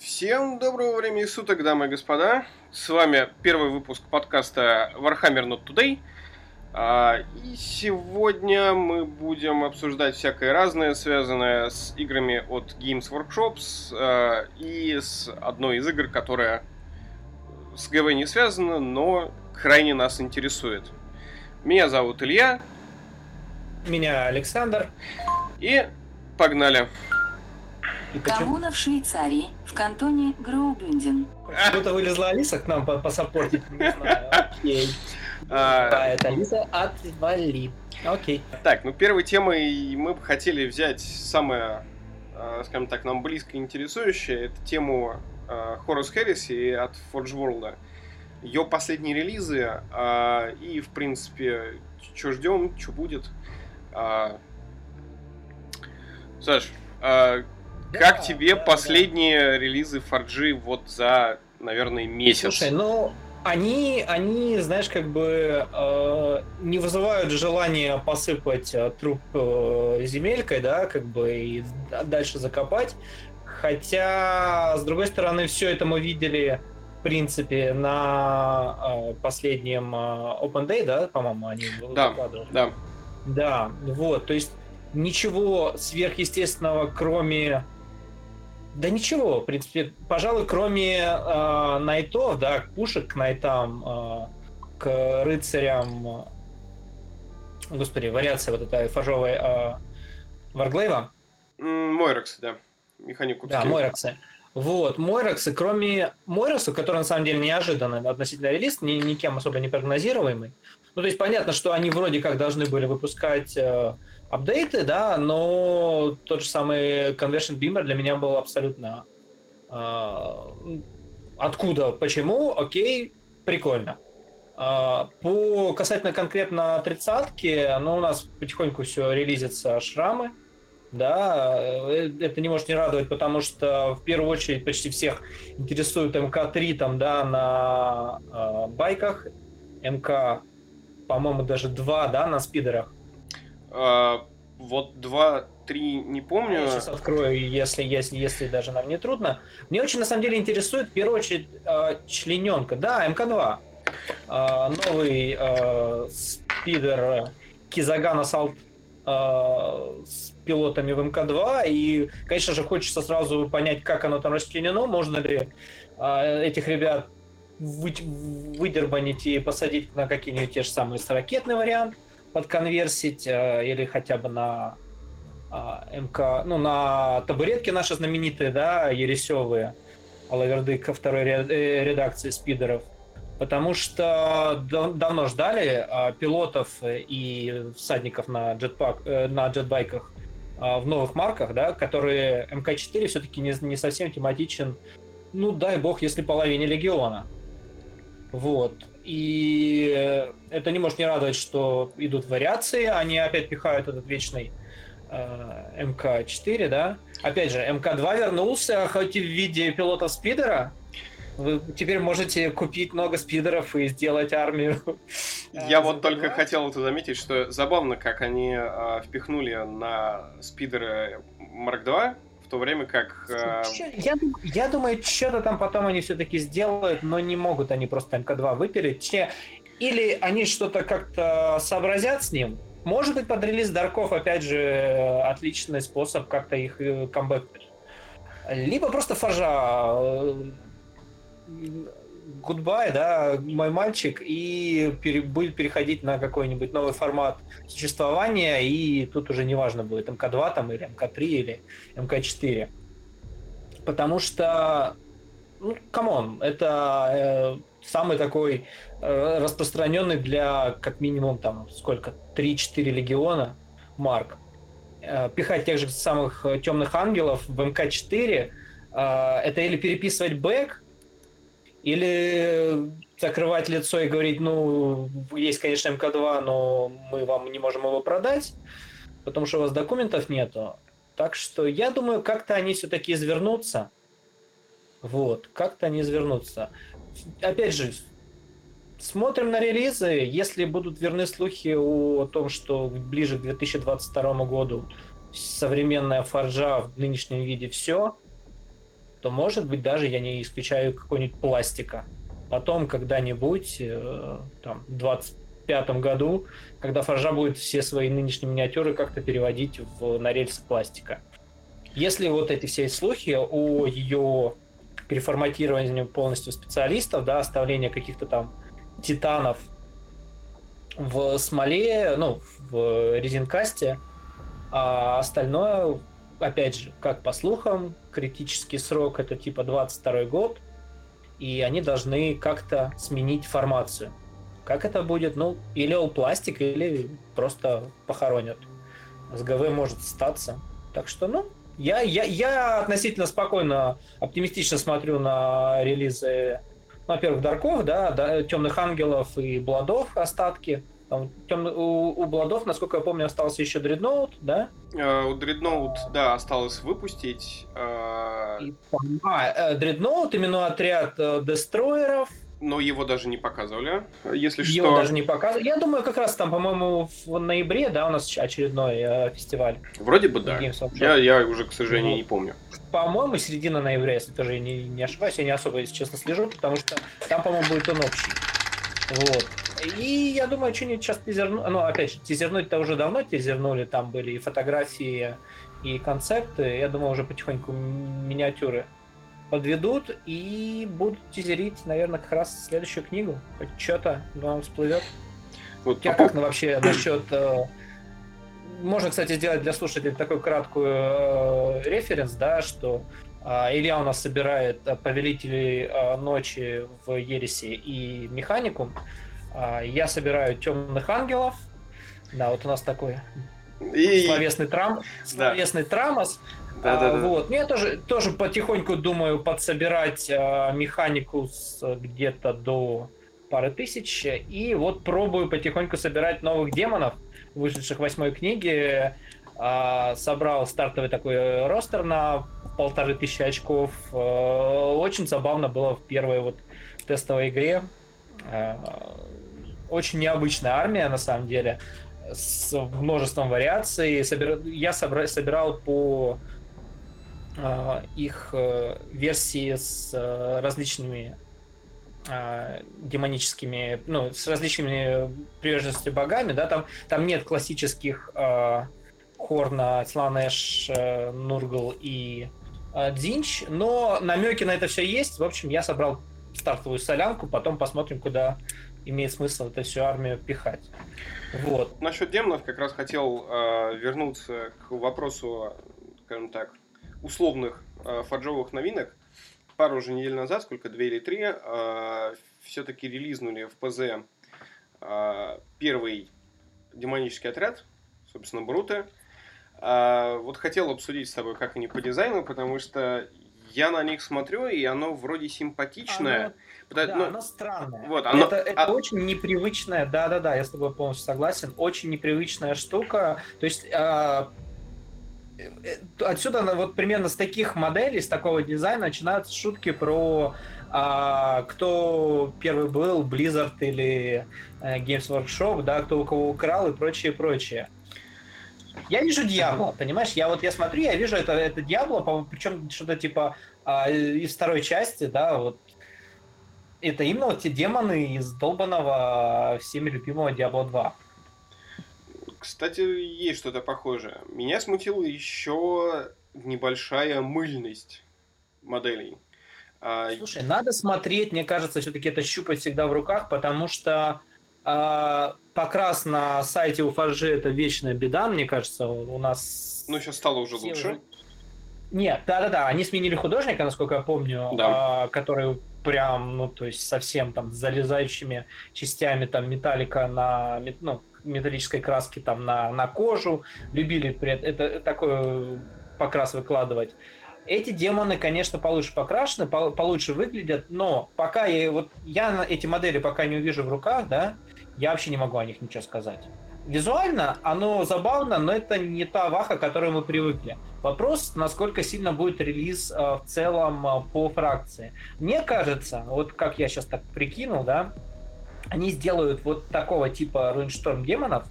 Всем доброго времени суток, дамы и господа. С вами первый выпуск подкаста Warhammer Not Today. А, и сегодня мы будем обсуждать всякое разное, связанное с играми от Games Workshops а, и с одной из игр, которая с ГВ не связана, но крайне нас интересует. Меня зовут Илья. Меня Александр. И погнали. И Коммуна в Швейцарии, в кантоне Граубюнден. Что-то вылезла Алиса к нам посопортить, не знаю. Окей. А, это Алиса, отвали. Окей. Так, ну первой темой мы бы хотели взять самое, а, скажем так, нам близко интересующее, это тему Хорус Heresy от Forge World. Ее последние релизы а, и, в принципе, что ждем, что будет. Саш, как да, тебе да, последние да. релизы Форджи вот за, наверное, месяц? Слушай, ну, они, они, знаешь, как бы э, не вызывают желания посыпать э, труп э, земелькой, да, как бы и дальше закопать. Хотя, с другой стороны, все это мы видели, в принципе, на э, последнем э, Open Day, да, по-моему, они да, Да. Да, вот, то есть ничего сверхъестественного, кроме да ничего, в принципе, пожалуй, кроме э, найтов, да, пушек к найтам, э, к рыцарям, господи, вариация вот этой фажовой э, Варглейва. Мойрекс, да, механику. Да, Мойрексы. Вот, Мойрексы, кроме Мойрекса, который на самом деле неожиданный относительно релиз, ни, никем особо не прогнозируемый. Ну, то есть понятно, что они вроде как должны были выпускать э, апдейты, да, но тот же самый Conversion Beamer для меня был абсолютно э, откуда, почему, окей, прикольно. Э, по касательно конкретно тридцатки, ну, у нас потихоньку все релизится шрамы, да, э, это не может не радовать, потому что в первую очередь почти всех интересует МК-3 там, да, на э, байках, МК, по-моему, даже 2, да, на спидерах. А, вот два, три, не помню. Я сейчас открою, если, если, если даже нам не трудно. Мне очень, на самом деле, интересует, в первую очередь, э, члененка. Да, МК-2. Э, новый спидер Кизагана Салт с пилотами в МК-2. И, конечно же, хочется сразу понять, как оно там расчленено. Можно ли этих ребят вы, выдербанить и посадить на какие-нибудь те же самые ракетный вариант подконверсить э, или хотя бы на э, МК, ну, на табуретке наши знаменитые, да, Ересевые, Алавердык второй э, редакции спидеров. Потому что давно ждали пилотов и всадников на, джетпак, на джетбайках в новых марках, да, которые МК-4 все-таки не, не совсем тематичен, ну, дай бог, если половине легиона. Вот. И это не может не радовать, что идут вариации, они опять пихают этот вечный э, МК-4, да. Опять же, МК-2 вернулся, хоть и в виде пилота спидера, вы теперь можете купить много спидеров и сделать армию. Я вот только хотел это заметить, что забавно, как они э, впихнули на спидеры Марк 2 то время как... Э... Я, я думаю, что-то там потом они все-таки сделают, но не могут они просто МК-2 выпилить. Или они что-то как-то сообразят с ним. Может быть, под релиз Дарков, опять же, отличный способ как-то их э, камбэкать. Либо просто фажа э, goodbye, да, мой мальчик, и пере, будет переходить на какой-нибудь новый формат существования, и тут уже неважно будет МК-2 там, или МК-3, или МК-4. Потому что, ну, come on, это э, самый такой э, распространенный для, как минимум, там, сколько, 3-4 легиона марк. Э, пихать тех же самых темных ангелов в МК-4, э, это или переписывать бэк, или закрывать лицо и говорить, ну, есть, конечно, МК-2, но мы вам не можем его продать, потому что у вас документов нету. Так что я думаю, как-то они все-таки извернутся. Вот, как-то они извернутся. Опять же, смотрим на релизы. Если будут верны слухи о том, что ближе к 2022 году современная фаржа в нынешнем виде все, то может быть даже я не исключаю какой-нибудь пластика. Потом когда-нибудь, э, там, в 25 году, когда Форжа будет все свои нынешние миниатюры как-то переводить в, на рельсы пластика. Если вот эти все слухи о ее переформатировании полностью специалистов, да, оставление каких-то там титанов в смоле, ну, в резинкасте, а остальное, опять же, как по слухам, критический срок это типа 22 год, и они должны как-то сменить формацию. Как это будет? Ну, или ол пластик, или просто похоронят. С ГВ может статься. Так что, ну, я, я, я относительно спокойно, оптимистично смотрю на релизы, во-первых, Дарков, да, да, Темных Ангелов и Бладов остатки. Там, тем, у, у Бладов, насколько я помню, остался еще Дредноут, да? Uh, у Дредноут, да, осталось выпустить. Uh... А, Дредноут, именно отряд э, дестройеров, но его даже не показывали, если его что. даже не показывали. Я думаю, как раз там, по-моему, в ноябре, да, у нас очередной э, фестиваль. Вроде бы да. Я, я уже, к сожалению, ну, не помню. По-моему, середина ноября, если тоже не, не ошибаюсь, я не особо, если честно, слежу, потому что там, по-моему, будет он общий. Вот. И я думаю, что-нибудь сейчас тизерну... Ну, опять же, тизернуть-то уже давно тизернули, там были и фотографии, и концепты. Я думаю, уже потихоньку миниатюры подведут и будут тизерить, наверное, как раз следующую книгу. Хоть что-то вам всплывет. Вот, Я как ну, вообще насчет... Э, можно, кстати, сделать для слушателей такой краткую э, референс, да, что э, Илья у нас собирает э, Повелителей э, Ночи в Ересе и Механику. Э, я собираю Темных Ангелов. Да, вот у нас такой и... словесный, трам... словесный да. трамос. Да, да, да. Вот. Ну, я тоже, тоже потихоньку думаю подсобирать а, механику с где-то до пары тысяч. И вот пробую потихоньку собирать новых демонов, вышедших в восьмой книге. А, собрал стартовый такой ростер на полторы тысячи очков. А, очень забавно было в первой вот тестовой игре. А, очень необычная армия, на самом деле, с множеством вариаций. Я собра... собирал по а, их э, версии с э, различными демоническими, ну, с различными приверженностью богами, да, там, там нет классических э, Хорна, Сланеш, э, Нургл и э, Дзинч, но намеки на это все есть. В общем, я собрал стартовую солянку, потом посмотрим, куда имеет смысл эту всю армию пихать. Вот. Насчет демонов как раз хотел э, вернуться к вопросу, скажем так, условных э, фаджовых новинок. Пару уже недель назад, сколько, две или три, э, все-таки релизнули в ПЗ э, первый демонический отряд, собственно, Бруты. Э, вот хотел обсудить с тобой, как они по дизайну, потому что я на них смотрю, и оно вроде симпатичное. Оно, да, ну, оно странное. Вот, оно, это это а... очень непривычная, да-да-да, я с тобой полностью согласен, очень непривычная штука. То есть э, отсюда вот примерно с таких моделей, с такого дизайна начинаются шутки про а, кто первый был, Blizzard или э, Games Workshop, да, кто у кого украл и прочее, прочее. Я вижу Диабло, понимаешь? Я вот я смотрю, я вижу это, это Диабло, причем что-то типа а, из второй части, да, вот это именно вот те демоны из долбанного всеми любимого Diablo 2. Кстати, есть что-то похожее. Меня смутила еще небольшая мыльность моделей. А, Слушай, надо смотреть, мне кажется, все-таки это щупать всегда в руках, потому что э, покрас на сайте у Фаржи это вечная беда, мне кажется, у нас... Ну, сейчас стало уже лучше. Уже... Нет, да-да-да, они сменили художника, насколько я помню, да. э, который прям, ну, то есть совсем там с залезающими частями там металлика на, ну, металлической краски там на, на кожу, любили это, такой покрас выкладывать. Эти демоны, конечно, получше покрашены, получше выглядят, но пока я вот я эти модели пока не увижу в руках, да, я вообще не могу о них ничего сказать. Визуально оно забавно, но это не та ваха, к которой мы привыкли. Вопрос, насколько сильно будет релиз э, в целом э, по фракции. Мне кажется, вот как я сейчас так прикинул, да, они сделают вот такого типа Ruinstorm демонов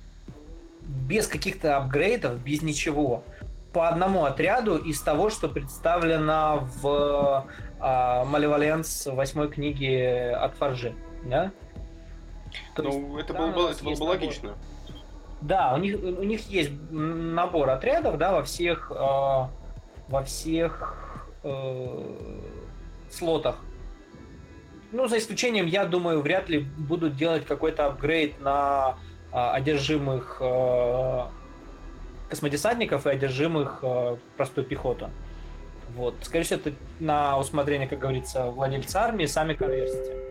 без каких-то апгрейдов, без ничего. по одному отряду из того, что представлено в э, Маливаленс восьмой книге от Фаржи. Да? Ну, есть, это было, было, это было бы логично. Да, у них, у них есть набор отрядов, да, во всех, э, во всех э, слотах. Ну, за исключением, я думаю, вряд ли будут делать какой-то апгрейд на э, одержимых э, космодесантников и одержимых э, простую пехоту. Вот. Скорее всего, это на усмотрение, как говорится, владельца армии, сами конверсите.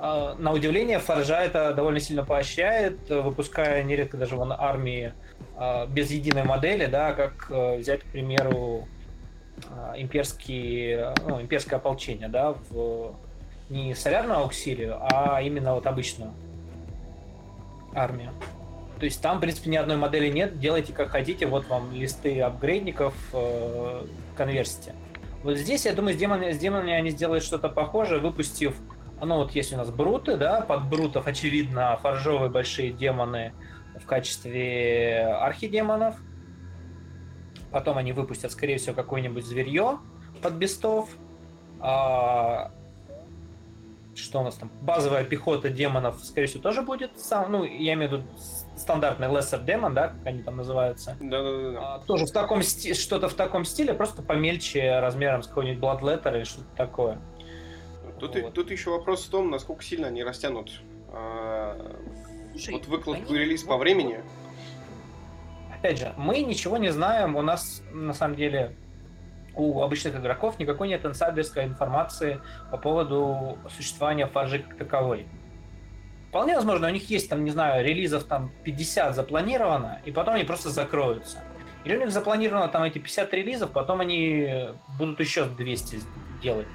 Э, на удивление, Фаржа это довольно сильно поощряет, выпуская нередко даже вон армии э, без единой модели, да, как э, взять, к примеру, э, имперские, ну, имперское ополчение, да, в не солярную ауксилию, а именно вот обычную армию. То есть там, в принципе, ни одной модели нет. Делайте как хотите. Вот вам листы апгрейдников э, конверсите. Вот здесь, я думаю, с демонами, с демонами они сделают что-то похожее, выпустив... Ну, вот есть у нас бруты, да, под брутов, очевидно, фаржовые большие демоны в качестве архидемонов. Потом они выпустят, скорее всего, какое-нибудь зверье под бестов. А, что у нас там? Базовая пехота демонов, скорее всего, тоже будет сам. Ну, я имею в виду стандартный Lesser Demon, да, как они там называются. Да, да, да. А, тоже в таком стиле, что-то в таком стиле, просто помельче размером с какой-нибудь Bloodletter или что-то такое. Тут, вот. тут еще вопрос в том, насколько сильно они растянут а, Слушай, вот выкладку они... релиз по времени. Опять же, мы ничего не знаем, у нас на самом деле у обычных игроков никакой нет инсайдерской информации по поводу существования фаржи как таковой. Вполне возможно, у них есть там, не знаю, релизов там 50 запланировано, и потом они просто закроются. Или у них запланировано там эти 50 релизов, потом они будут еще 200 делать.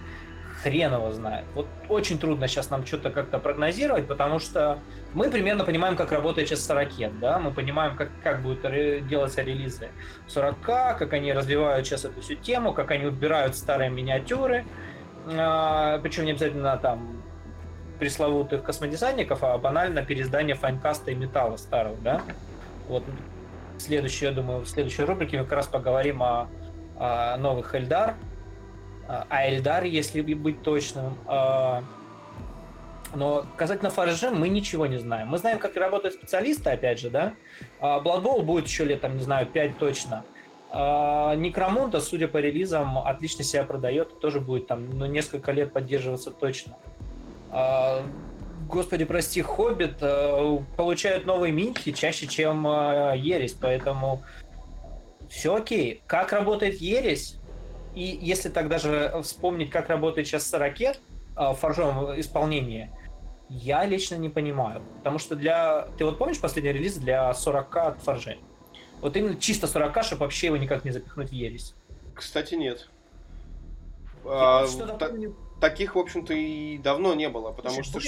Хрен его знает. Вот очень трудно сейчас нам что-то как-то прогнозировать, потому что мы примерно понимаем, как работает сейчас ракет, да, мы понимаем, как, как будут делаться релизы 40 как они развивают сейчас эту всю тему, как они убирают старые миниатюры, а, причем не обязательно там пресловутых космодесантников, а банально переиздание Finecast а и металла старого, да? Вот следующее, я думаю, в следующей рубрике мы как раз поговорим о, о новых Эльдар, Аэльдар, если быть точным. А, но касательно Фаржи мы ничего не знаем. Мы знаем, как работают специалисты, опять же, да? А Blood Bowl будет еще лет, там, не знаю, 5 точно. Некромунта, судя по релизам, отлично себя продает, тоже будет там ну, несколько лет поддерживаться точно. А, господи, прости, Хоббит а, получают новые минки чаще, чем а, Ересь, поэтому все окей. Как работает Ересь? И если так даже вспомнить, как работает сейчас ракет в форжовом исполнении, я лично не понимаю. Потому что для... Ты вот помнишь последний релиз для 40 от Форжи? Вот именно чисто 40, чтобы вообще его никак не запихнуть в ересь. Кстати, нет. А, та, таких, в общем-то, и давно не было, потому что...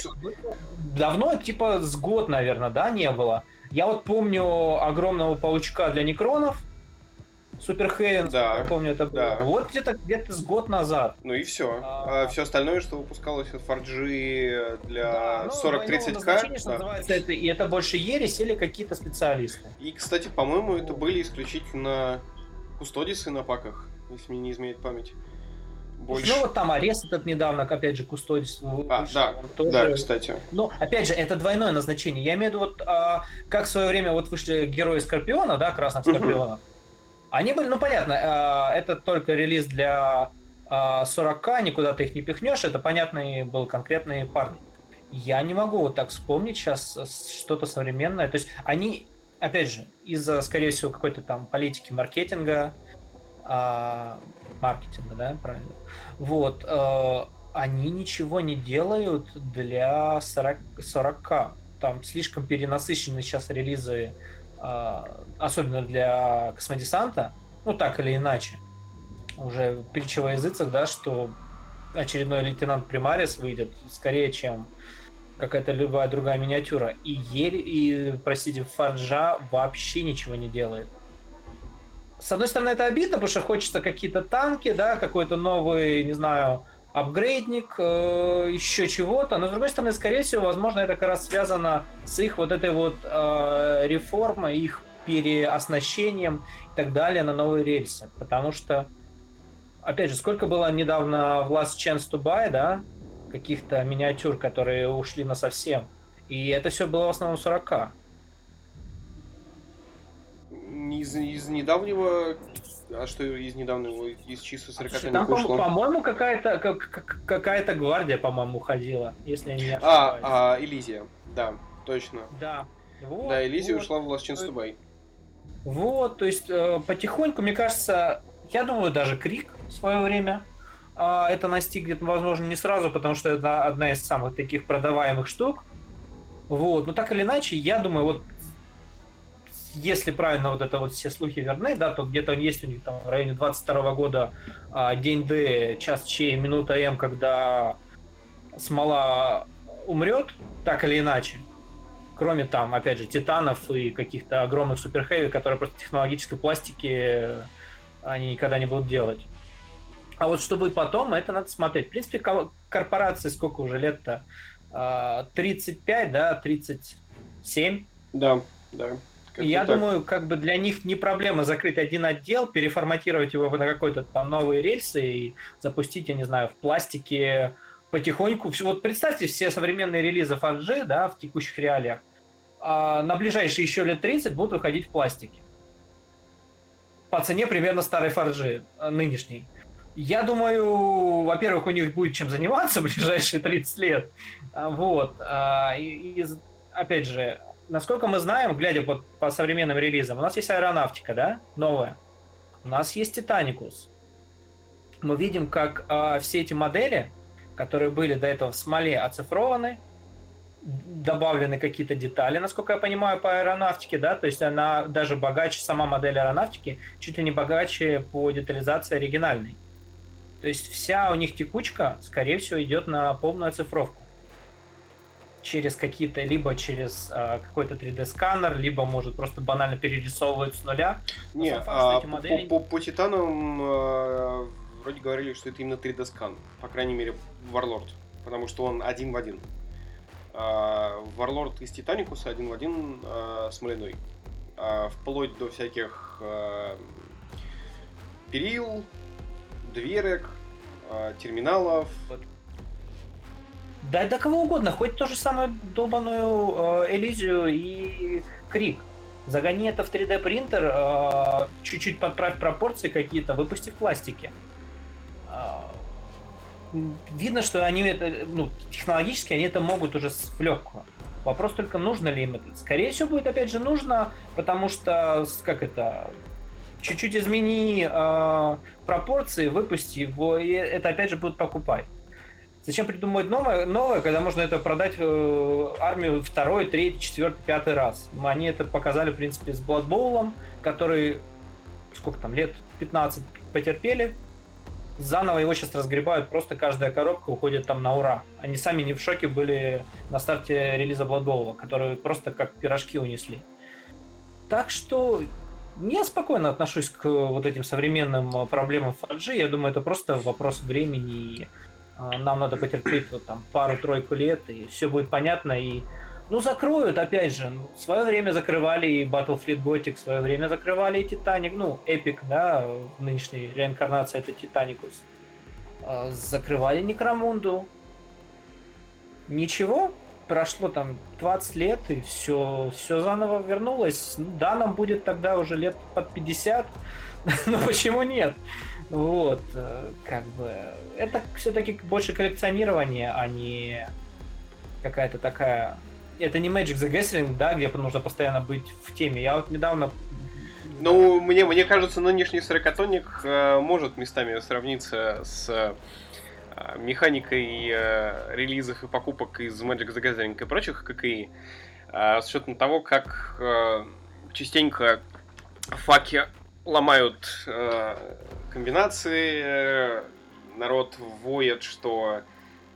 Давно, типа, с год, наверное, да, не было. Я вот помню огромного паучка для некронов, Супер Хейвен, да, помню, это было. Да. Вот где-то где-то с год назад. Ну и все. А, а все остальное, что выпускалось от Фарджи для да, ну, 40-30к. Да. называется это, и это больше ересь или какие-то специалисты. И, кстати, по-моему, это были исключительно кустодисы на паках, если мне не изменяет память. Больше. Ну вот там арест этот недавно, опять же, Кустодис а, да, тоже... да, кстати. Но, опять же, это двойное назначение. Я имею в виду, вот, а, как в свое время вот вышли герои Скорпиона, да, Красных Скорпионов. Они были, ну понятно, а, это только релиз для а, 40 никуда ты их не пихнешь, это понятный был конкретный парни. Я не могу вот так вспомнить сейчас что-то современное. То есть они, опять же, из-за, скорее всего, какой-то там политики маркетинга, маркетинга, да, правильно. Вот, э, они ничего не делают для 40, 40. Там слишком перенасыщены сейчас релизы, э, особенно для космодесанта, ну так или иначе. Уже притча во языцах, да, что очередной лейтенант Примарис выйдет скорее, чем какая-то любая другая миниатюра. И, еле, и простите, Фарджа вообще ничего не делает с одной стороны, это обидно, потому что хочется какие-то танки, да, какой-то новый, не знаю, апгрейдник, э, еще чего-то. Но с другой стороны, скорее всего, возможно, это как раз связано с их вот этой вот э, реформой, их переоснащением и так далее на новые рельсы. Потому что, опять же, сколько было недавно в Last Chance to Buy, да, каких-то миниатюр, которые ушли на совсем. И это все было в основном 40. Из, из недавнего а что из недавнего, из чисто 40 Там, ушло? По-моему, какая-то как, какая-то гвардия, по-моему, ходила, если я не ошибаюсь. А, а Элизия, да, точно. Да. Вот, да, Элизия вот. ушла в Buy. Вот, то есть э, потихоньку, мне кажется, я думаю, даже Крик в свое время э, это настигнет, возможно, не сразу, потому что это одна из самых таких продаваемых штук. Вот, но так или иначе, я думаю, вот если правильно вот это вот все слухи верны, да, то где-то есть у них там в районе 22 года а, день Д, час Ч, минута М, когда смола умрет, так или иначе. Кроме там, опять же, титанов и каких-то огромных суперхэви, которые просто технологической пластики они никогда не будут делать. А вот что будет потом, это надо смотреть. В принципе, корпорации сколько уже лет-то? 35, а, да, 37? Да, да. Я так. думаю, как бы для них не проблема закрыть один отдел, переформатировать его на какой-то там новые рельсы и запустить, я не знаю, в пластике потихоньку. Вот представьте все современные релизы 5G, да, в текущих реалиях, а на ближайшие еще лет 30 будут выходить в пластике. По цене примерно старой 4G, э, нынешней. Я думаю, во-первых, у них будет чем заниматься в ближайшие 30 лет. А, вот. А, и, и опять же, насколько мы знаем, глядя по, по современным релизам, у нас есть аэронавтика, да, новая. У нас есть Титаникус. Мы видим, как э, все эти модели, которые были до этого в смоле, оцифрованы, добавлены какие-то детали, насколько я понимаю, по аэронавтике, да, то есть она даже богаче, сама модель аэронавтики, чуть ли не богаче по детализации оригинальной. То есть вся у них текучка, скорее всего, идет на полную оцифровку через какие-то, либо через э, какой-то 3D-сканер, либо может просто банально перерисовывать с нуля. Не, факт, а, по, модели... по, по, по Титанам э, вроде говорили, что это именно 3D-скан, по крайней мере, Warlord, потому что он один в один. Э, Warlord из Титаникуса один в один э, смоляной. Э, вплоть до всяких э, перил, дверек, терминалов. Да, да кого угодно, хоть то же самое долбаную э, Элизию и Крик. Загони это в 3D принтер, э, чуть-чуть подправь пропорции какие-то, выпусти в пластике. Э, видно, что они это, ну, технологически они это могут уже в легкую. Вопрос только, нужно ли им это. Скорее всего, будет опять же нужно, потому что, как это, чуть-чуть измени э, пропорции, выпусти его, и это опять же будут покупать. Зачем придумывать новое, новое, когда можно это продать э, армию второй, третий, четвертый, пятый раз? Они это показали, в принципе, с Bowl, который, сколько там, лет 15 потерпели, заново его сейчас разгребают, просто каждая коробка уходит там на ура. Они сами не в шоке были на старте релиза Bowl, которые просто как пирожки унесли. Так что я спокойно отношусь к вот этим современным проблемам 5G. Я думаю, это просто вопрос времени нам надо потерпеть вот, там пару-тройку лет, и все будет понятно, и ну, закроют, опять же. Ну, в свое время закрывали и Battlefleet Gothic, в свое время закрывали и Титаник, ну, Эпик, да, нынешней реинкарнация это Титаникус. А, закрывали Некромунду. Ничего, прошло там 20 лет, и все, все заново вернулось. Ну, да, нам будет тогда уже лет под 50, но почему нет? Вот, э, как бы, это все-таки больше коллекционирование, а не какая-то такая... Это не Magic the Gathering, да, где нужно постоянно быть в теме. Я вот недавно ну, мне, мне кажется, нынешний сорокатонник э, может местами сравниться с э, механикой э, релизов и покупок из Magic the Gathering и прочих ККИ, э, с учетом того, как э, частенько факи ломают э, комбинации, э, народ воет, что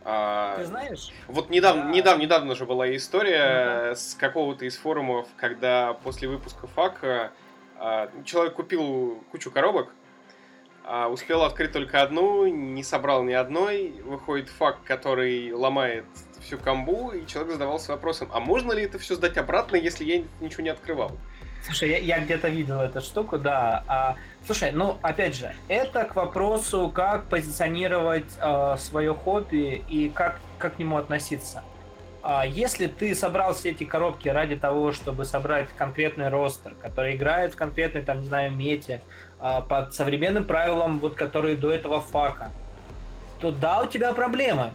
а, Ты знаешь? Вот недавно, да. недавно, недавно же была история ну, с какого-то из форумов, когда после выпуска фака а, человек купил кучу коробок, а, успел открыть только одну, не собрал ни одной, выходит фак, который ломает всю камбу, и человек задавался вопросом, а можно ли это все сдать обратно, если я ничего не открывал? Слушай, я, я где-то видел эту штуку, да. А, слушай, ну опять же, это к вопросу, как позиционировать э, свое хобби и как, как к нему относиться. А если ты собрал все эти коробки ради того, чтобы собрать конкретный ростер, который играет в конкретной, там, не знаю, мете, а, под современным правилам, вот, которые до этого фака, то да, у тебя проблемы.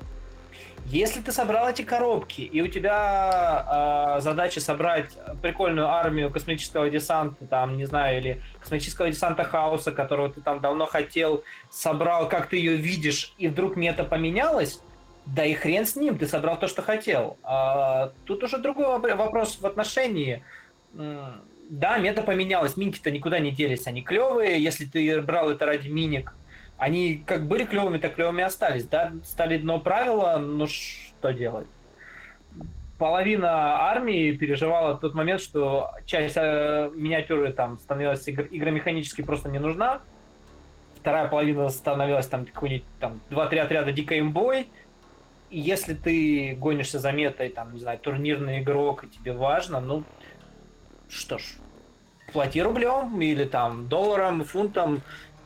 Если ты собрал эти коробки, и у тебя э, задача собрать прикольную армию космического десанта, там, не знаю, или космического десанта хаоса, которого ты там давно хотел, собрал, как ты ее видишь, и вдруг мета поменялась, да и хрен с ним, ты собрал то, что хотел. А, тут уже другой вопрос в отношении. Да, мета поменялась, минки-то никуда не делись, они клевые, если ты брал это ради миник, они как были клевыми, так клевыми остались, да, стали дно правила, ну что делать? Половина армии переживала тот момент, что часть э, миниатюры там становилась игр- игромеханически просто не нужна, вторая половина становилась там какой-нибудь там 2-3 отряда дикой имбой, и если ты гонишься за метой, там, не знаю, турнирный игрок, и тебе важно, ну, что ж, плати рублем или там долларом, фунтом,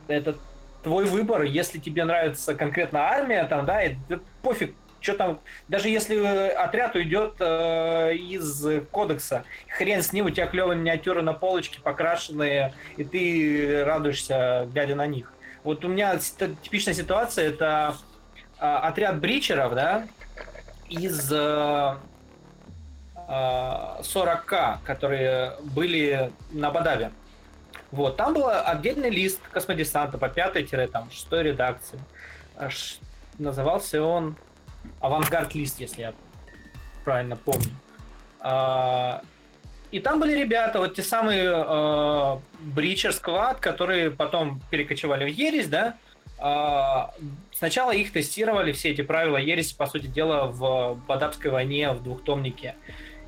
это твой выбор. Если тебе нравится конкретно армия, там, да, и, да пофиг, что там, даже если отряд уйдет э, из кодекса, хрен с ним, у тебя клевые миниатюры на полочке покрашенные, и ты радуешься, глядя на них. Вот у меня типичная ситуация, это э, отряд бричеров, да, из э, 40к, которые были на Бадаве. Вот, там был отдельный лист космодесанта по пятой там, шестой редакции. Аж назывался он Авангард лист, если я правильно помню. А, и там были ребята, вот те самые Бричер Сквад, которые потом перекочевали в Ересь, да, а, сначала их тестировали, все эти правила Ереси, по сути дела, в Бадабской войне, в двухтомнике.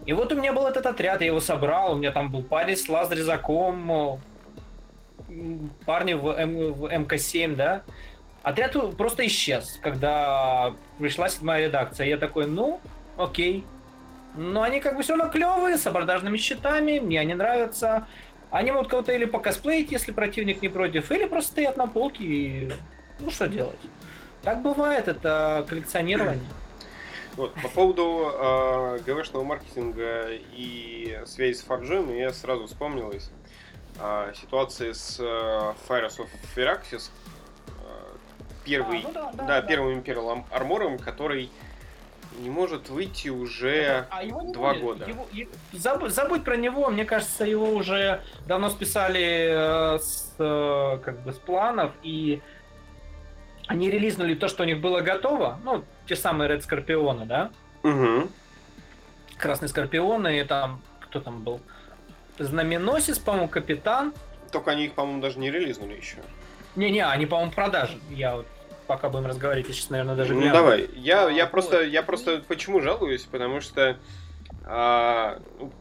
И вот у меня был этот отряд, я его собрал, у меня там был парень с лазрезаком, парни в, М, в МК-7, да, отряд просто исчез, когда пришла седьмая редакция. Я такой, ну, окей. Но они как бы все равно клевые, с абордажными щитами, мне они нравятся. Они могут кого-то или покосплеить, если противник не против, или просто стоят на полке и... Ну, что делать? Так бывает, это коллекционирование. Вот, по поводу э, ГВшного маркетинга и связи с Фарджем, я сразу вспомнилась э, ситуации с э, Fires of Firaxis, э, первый, а, ну да, да, да, первым Imperial Армором, который не может выйти уже а два года. Его, его, забудь, забудь про него, мне кажется, его уже давно списали э, с, э, как бы с планов, и они релизнули то, что у них было готово, ну, те самые Red Скорпионы, да? Угу. Красные Скорпионы, и там, кто там был? Знаменосец, по-моему, Капитан. Только они их, по-моему, даже не релизнули еще. Не-не, они, по-моему, в продаже. Я вот пока будем разговаривать, я сейчас, наверное, даже гляну. Ну, давай. Я, я, просто, я просто почему жалуюсь? Потому что, а, ну,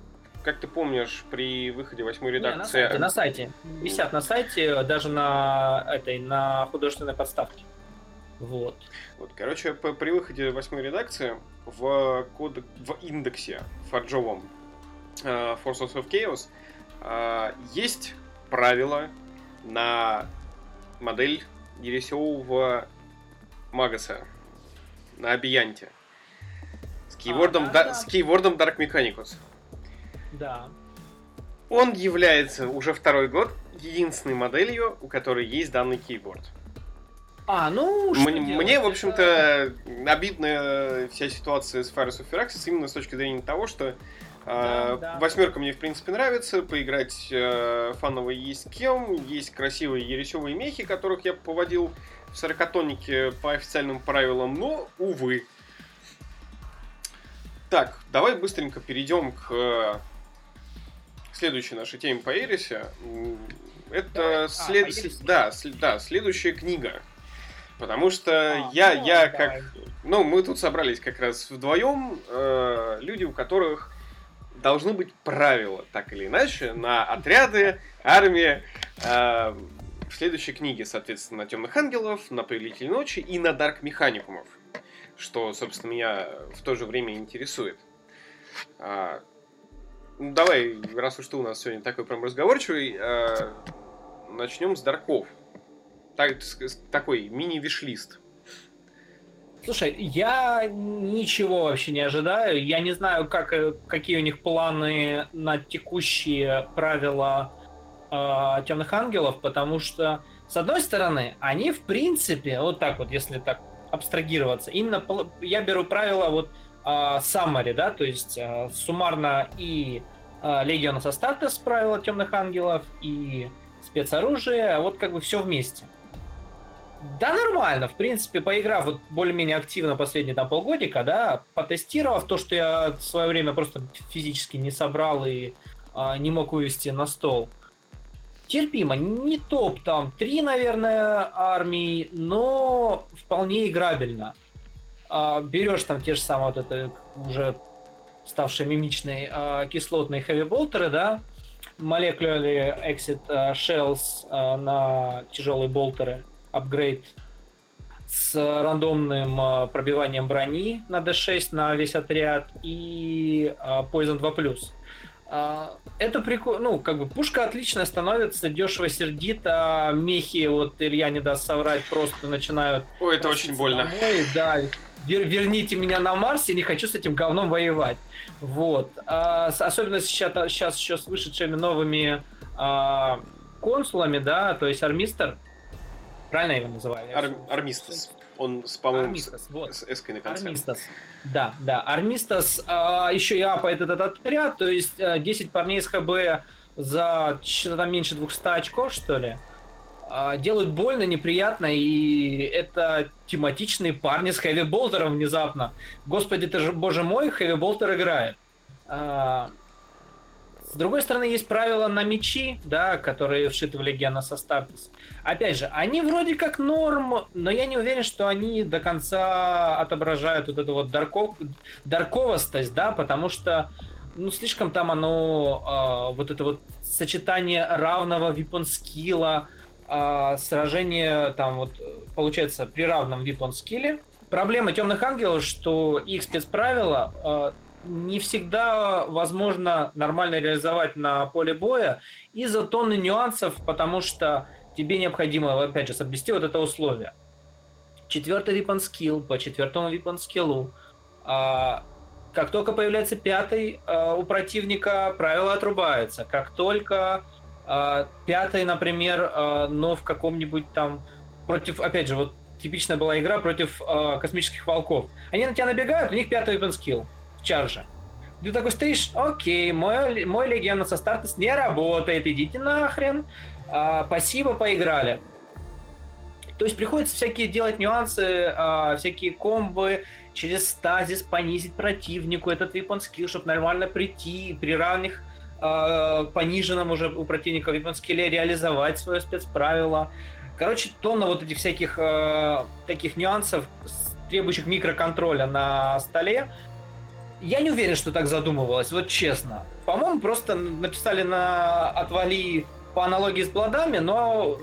как ты помнишь, при выходе восьмой редакции... Не, на, сайте, на сайте. Висят на сайте, даже на этой, на художественной подставке. Вот. Вот, короче, при выходе восьмой редакции в, код, в индексе фарджовом Forces of Chaos uh, есть правила на модель ересевого Магаса на Абиянте с кейвордом, а, да, да, с кейвордом Dark Mechanicus. Да. Он является уже второй год единственной моделью, у которой есть данный кейборд. А, ну, что Мне, мне в общем-то, обидная вся ситуация с Fires of Firaxis именно с точки зрения того, что да, э, да. Восьмерка мне, в принципе, нравится. Поиграть э, фаново есть кем. Есть красивые ересевые мехи, которых я поводил в сорокатоннике по официальным правилам, но, увы. Так, давай быстренько перейдем к э, следующей нашей теме по Эрисе. Это а, след... а, да, след... да, следующая книга. Потому что а, я, ну, я как... Ну, мы тут собрались как раз вдвоем, э, люди, у которых должны быть правила, так или иначе, на отряды, армии. Э, в следующей книге, соответственно, на Темных Ангелов, на Повелитель Ночи и на Дарк Механикумов. Что, собственно, меня в то же время интересует. Э, Ну, давай, раз уж ты у нас сегодня такой прям разговорчивый, э, начнем с Дарков. Так, такой мини-вишлист. Слушай, я ничего вообще не ожидаю. Я не знаю, как, э, какие у них планы на текущие правила э, темных ангелов, потому что, с одной стороны, они, в принципе, вот так вот, если так абстрагироваться, именно я беру правила вот э, summary, да, то есть э, суммарно и э, Легиона Астартес правила темных ангелов, и спецоружие, а вот как бы все вместе. Да, нормально. В принципе, поиграв вот более-менее активно последние там полгодика, да, потестировав то, что я в свое время просто физически не собрал и а, не мог вывести на стол, терпимо. Не топ там три, наверное, армии, но вполне играбельно. А, берешь там те же самые вот это уже ставшие мимичные а, кислотные хэви-болтеры, да, молекулярные exit а, shells а, на тяжелые болтеры, апгрейд с рандомным а, пробиванием брони на D6 на весь отряд и а, Poison 2+. А, это прикольно, ну, как бы пушка отличная становится, дешево сердито, мехи, вот Илья не даст соврать, просто начинают... Ой, это очень больно. Домой, да, вер, верните меня на Марс, я не хочу с этим говном воевать. Вот. А, особенно сейчас, сейчас еще с вышедшими новыми а, консулами, да, то есть Армистер, Правильно я его называю? Ар- Армистас. Он, по-моему, Армистас, вот. с эской на конце. Армистас. Да, да. Армистас а, еще и апает этот отряд, то есть 10 а, парней из ХБ за что-то там меньше 200 очков, что ли. А, делают больно, неприятно, и это тематичные парни с Хэви Болтером внезапно. Господи, ты же, боже мой, Хэви Болтер играет. А, с другой стороны, есть правила на мечи, да, которые вшиты в Легиона со Стартес. Опять же, они вроде как норм, но я не уверен, что они до конца отображают вот эту вот дарков, дарковостость, да, потому что ну, слишком там оно, э, вот это вот сочетание равного випон скилла, э, сражение там вот, получается, при равном випон скилле. Проблема темных ангелов, что их спецправила э, не всегда возможно нормально реализовать на поле боя из-за тонны нюансов, потому что тебе необходимо, опять же, соблюсти вот это условие. Четвертый weapon skill по четвертому weapon скиллу. А, как только появляется пятый а, у противника, правило отрубается. Как только а, пятый, например, а, но в каком-нибудь там против, опять же, вот типичная была игра против а, космических волков. Они на тебя набегают, у них пятый weapon skill чарже. Ты такой стоишь, окей, мой, мой легион со старта не работает, идите нахрен. А, спасибо, поиграли. То есть приходится всякие делать нюансы, а, всякие комбы, через стазис понизить противнику этот weapon skill, чтобы нормально прийти при равных а, пониженном уже у противника weapon skill реализовать свое спецправило. Короче, тонна вот этих всяких а, таких нюансов, требующих микроконтроля на столе, я не уверен, что так задумывалось, вот честно. По-моему, просто написали на отвали по аналогии с Бладами, но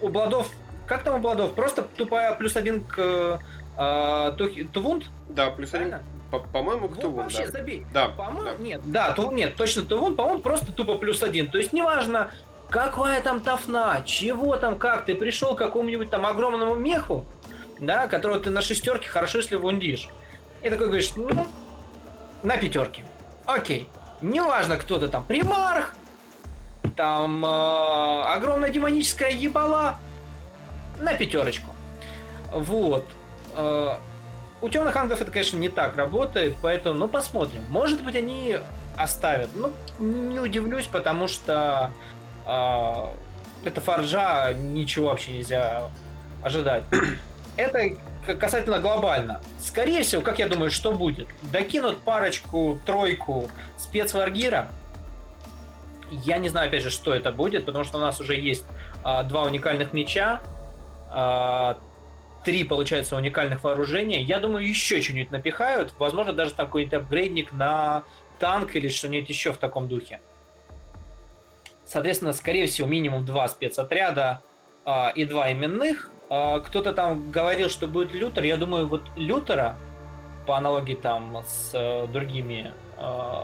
у Бладов... Как там у Бладов? Просто тупая плюс один к э, Тувунд? Да, плюс один. По-моему, к Тувун, вообще да. забей. Да. По-моему, да. нет. Да, Тувун, нет, точно Тувун, по-моему, просто тупо плюс один. То есть неважно, какая там тафна, чего там, как, ты пришел к какому-нибудь там огромному меху, да, которого ты на шестерке хорошо, если вундишь. И такой говоришь, ну, на пятерке. Окей. Неважно, кто то там, примарх, там э, огромная демоническая ебала, на пятерочку. Вот. Э, у темных ангелов это, конечно, не так работает, поэтому, ну, посмотрим. Может быть, они оставят. Ну, не удивлюсь, потому что э, это фаржа, ничего вообще нельзя ожидать. Это касательно глобально. Скорее всего, как я думаю, что будет? Докинут парочку, тройку спецваргира. Я не знаю, опять же, что это будет, потому что у нас уже есть а, два уникальных меча, а, три, получается, уникальных вооружения. Я думаю, еще что-нибудь напихают. Возможно, даже там какой-нибудь апгрейдник на танк или что-нибудь еще в таком духе. Соответственно, скорее всего, минимум два спецотряда а, и два именных. А, кто-то там говорил, что будет Лютер. Я думаю, вот Лютера, по аналогии там с э, другими э,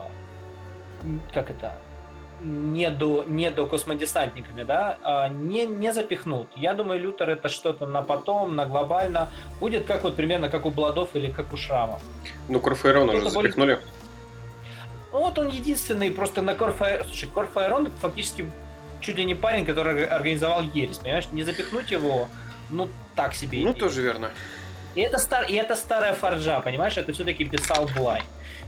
как это, не до, не до космодесантниками, да, а не, не запихнут. Я думаю, Лютер это что-то на потом, на глобально. Будет как вот примерно как у Бладов или как у Шрамов. Ну, Корфаэрон уже запихнули. Более... Ну, вот он единственный, просто на Корфаэрон... Слушай, Корфаэрон фактически чуть ли не парень, который организовал ересь, понимаешь? Не запихнуть его, ну, так себе. Ну, тоже верно. И это, стар... и это старая фаржа, понимаешь? Это все-таки писал Блай.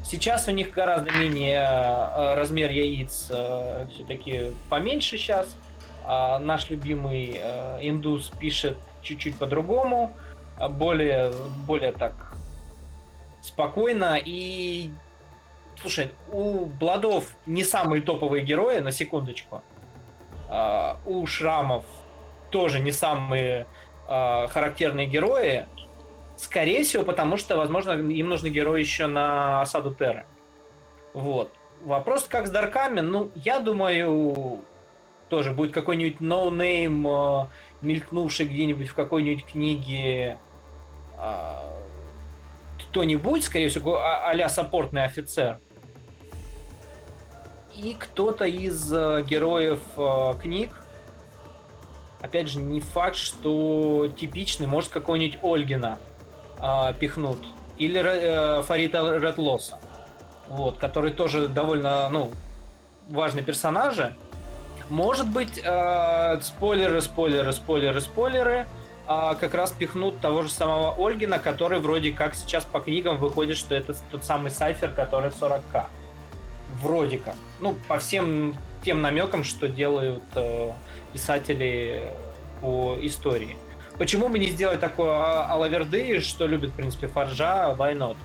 Сейчас у них гораздо менее э, размер яиц э, все-таки поменьше сейчас. А наш любимый э, индус пишет чуть-чуть по-другому, более, более так спокойно. И, слушай, у Бладов не самые топовые герои, на секундочку. А, у Шрамов тоже не самые характерные герои, Скорее всего, потому что, возможно, им нужны герои еще на осаду Терры. Вот. Вопрос, как с Дарками, ну, я думаю, тоже будет какой-нибудь no-name, э, мелькнувший где-нибудь в какой-нибудь книге э, кто-нибудь, скорее всего, а- а саппортный офицер. И кто-то из э, героев э, книг, опять же, не факт, что типичный, может, какой-нибудь Ольгина э, пихнут. Или э, Фарита Редлоса. Вот, который тоже довольно, ну, важный персонажи. Может быть, э, спойлеры, спойлеры, спойлеры, спойлеры э, как раз пихнут того же самого Ольгина, который вроде как сейчас по книгам выходит, что это тот самый Сайфер, который 40к. Вроде как. Ну, по всем тем намекам, что делают э, писатели по истории. Почему бы не сделать такое Алаверды, что любит, в принципе, Фаржа, why not?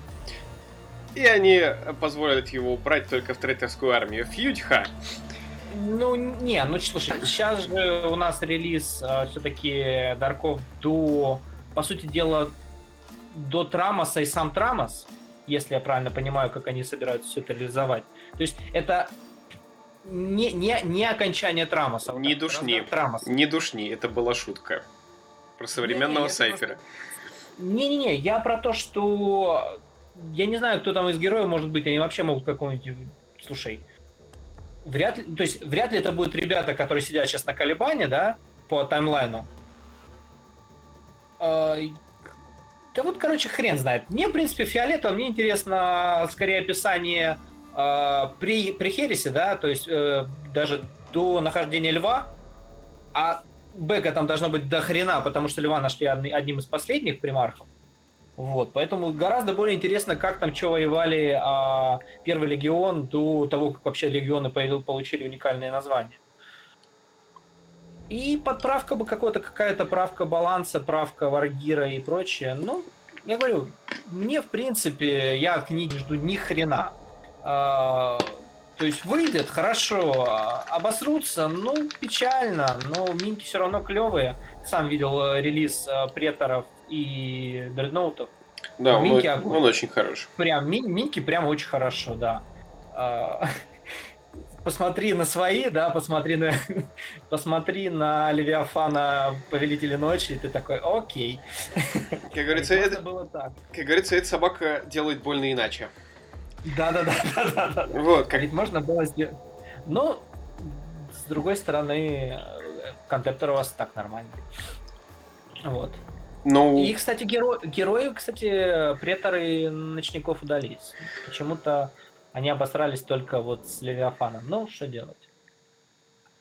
И они позволят его убрать только в трейтерскую армию. Фьючха. Ну, не, ну слушай, сейчас же у нас релиз э, все-таки Дарков до, по сути дела, до Трамоса и сам Трамос, если я правильно понимаю, как они собираются все это реализовать. То есть это не, не, не окончание Трамоса. Не душни. Трамос. Не душни, это была шутка. Про современного сайфера. Не-не-не, я про то, что... Я не знаю, кто там из героев может быть, они вообще могут какого-нибудь... Слушай, вряд ли... То есть, вряд ли это будут ребята, которые сидят сейчас на Колебане, да, по таймлайну. А, да вот, короче, хрен знает. Мне, в принципе, фиолетово, мне интересно скорее описание э, при, при Хересе, да, то есть э, даже до нахождения льва, а бэка там должно быть до хрена, потому что Льва нашли одним из последних примархов. Вот, поэтому гораздо более интересно, как там что воевали а, Первый Легион до того, как вообще Легионы получили уникальное название. И подправка бы какой-то, какая-то правка баланса, правка Варгира и прочее. Ну, я говорю, мне, в принципе, я от книги жду ни хрена. А, то есть выйдет, хорошо, обосрутся, ну, печально, но минки все равно клевые. Сам видел э, релиз э, преторов и дредноутов. Да, минки, он, он очень хороший. Прям, мин, минки прям очень хорошо, да. А, посмотри на свои, да, посмотри на, посмотри на Левиафана Повелителя Ночи, и ты такой, окей. Как говорится, это, было так. как говорится, эта собака делает больно иначе. Да, да, да, да, да. Вот, как... Ведь можно было сделать. Ну, с другой стороны, контептор у вас так нормально. Вот. Ну... И, кстати, геро... герои, кстати, преторы ночников удались. Почему-то они обосрались только вот с Левиафаном. Ну, что делать?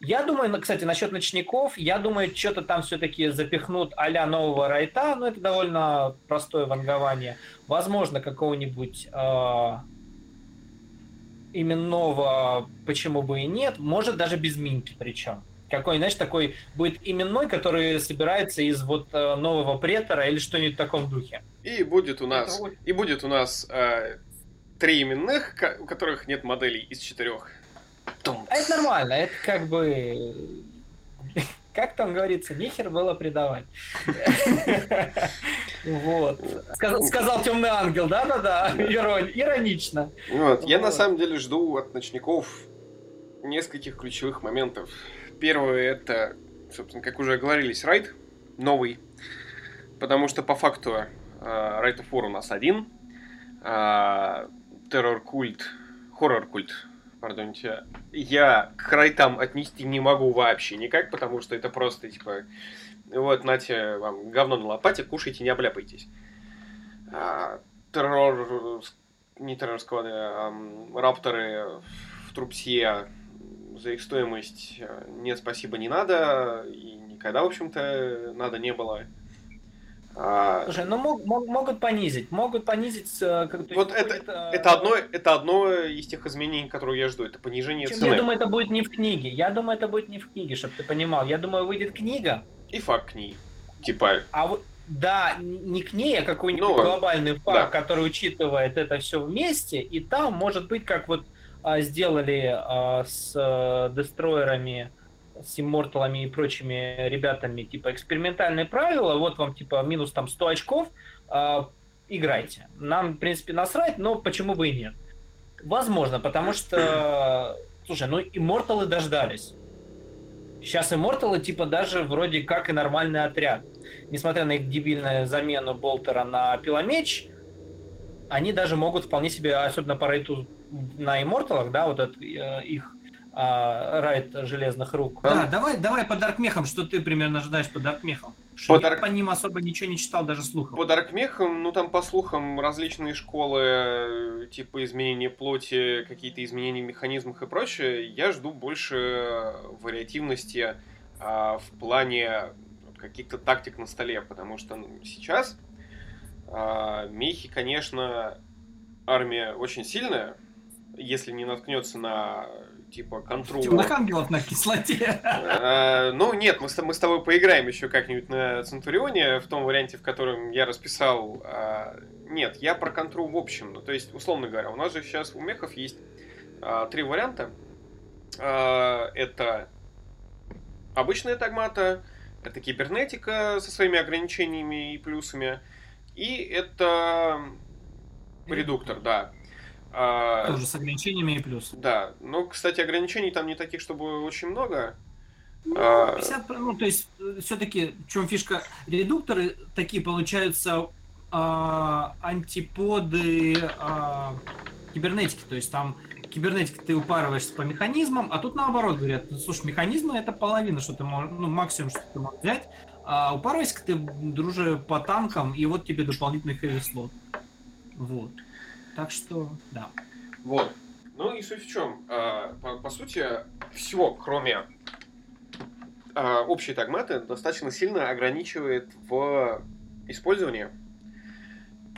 Я думаю, кстати, насчет ночников, я думаю, что-то там все-таки запихнут а нового райта, но это довольно простое вангование. Возможно, какого-нибудь э, именного почему бы и нет, может даже без минки причем. Какой, знаешь, такой будет именной, который собирается из вот э, нового претора или что-нибудь в таком духе. И будет у нас, Это... и будет у нас э, три именных, у которых нет моделей из четырех. А это нормально, это как бы как там говорится, нехер было предавать. Вот. Сказал темный ангел, да-да-да, иронично. Вот. Я на самом деле жду от ночников нескольких ключевых моментов. Первое это, собственно, как уже говорились, райд новый. Потому что по факту Райт of War у нас один. Террор культ, хоррор культ пардоньте, я к райтам отнести не могу вообще никак, потому что это просто, типа, вот, нате вам говно на лопате, кушайте, не обляпайтесь. А, террор, не террор а рапторы в трупсе за их стоимость э, нет, спасибо, не надо, и никогда, в общем-то, надо не было. А... Слушай, ну мог, мог, могут понизить, могут понизить. Э, как вот это, это, это, одно, это одно из тех изменений, которые я жду, это понижение Причем, цены. Я думаю, это будет не в книге. Я думаю, это будет не в книге, чтобы ты понимал. Я думаю, выйдет книга. И факт книги. Типа. А вот да, не к ней, а какой-нибудь ну, глобальный факт, да. который учитывает это все вместе, и там может быть как вот а, сделали а, с а, дестройерами с имморталами и прочими ребятами, типа, экспериментальные правила, вот вам, типа, минус там 100 очков, э, играйте. Нам, в принципе, насрать, но почему бы и нет? Возможно, потому что, слушай, ну, имморталы дождались. Сейчас имморталы, типа, даже вроде как и нормальный отряд. Несмотря на их дебильную замену Болтера на пиломеч, они даже могут вполне себе, особенно по рейту на имморталах, да, вот этот, э, их а, райд железных рук. Да, давай, давай по Даркмехам, что ты примерно ожидаешь по Даркмехам? По, Дарк... по ним особо ничего не читал, даже слухов. По Даркмехам, ну там по слухам различные школы, типа изменения плоти, какие-то изменения в механизмах и прочее, я жду больше вариативности а, в плане каких-то тактик на столе, потому что ну, сейчас а, мехи, конечно, армия очень сильная, если не наткнется на типа контрол. Темных ангелов на кислоте. А, ну нет, мы с, мы с тобой поиграем еще как-нибудь на Центурионе, в том варианте, в котором я расписал. А, нет, я про контрол в общем. Ну, то есть, условно говоря, у нас же сейчас у мехов есть а, три варианта. Это обычная тагмата, это кибернетика со своими ограничениями и плюсами, и это редуктор, да. А, Тоже с ограничениями и плюс. Да, но, кстати, ограничений там не таких, чтобы очень много. Ну, 50, а, ну, то есть, э, все-таки, в чем фишка? Редукторы такие получаются а, антиподы а, кибернетики. То есть, там кибернетика ты упарываешься по механизмам, а тут наоборот говорят, «Ну, слушай, механизмы это половина, что ты можешь, ну, максимум, что ты можешь взять, а упарывайся ты, друже, по танкам, и вот тебе дополнительный хэви слот. Вот. Так что, да. Вот. Ну и суть в чем? А, по, по сути, все, кроме а, общей тагматы, достаточно сильно ограничивает в использовании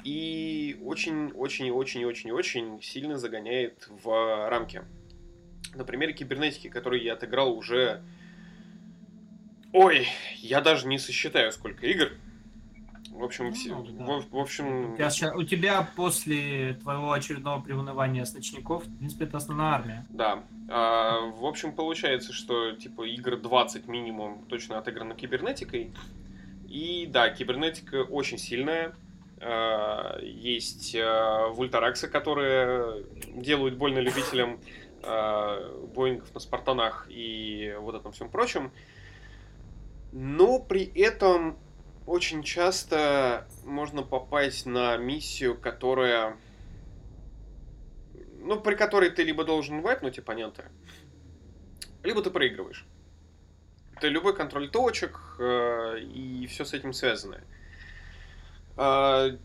и очень-очень-очень-очень-очень сильно загоняет в рамки. На примере кибернетики, который я отыграл уже... Ой, я даже не сосчитаю, сколько игр. В общем, ну, все, да. в, в общем... У тебя, у тебя после твоего очередного приунывания с ночников, в принципе, это основная армия. Да. А, в общем, получается, что типа игр 20 минимум точно отыграно кибернетикой. И да, кибернетика очень сильная. А, есть а, вультараксы, которые делают больно любителям а, Боингов на Спартанах и вот этом всем прочем. Но при этом очень часто можно попасть на миссию, которая... Ну, при которой ты либо должен вайпнуть оппонента, либо ты проигрываешь. Это любой контроль точек э, и все с этим связано. Э,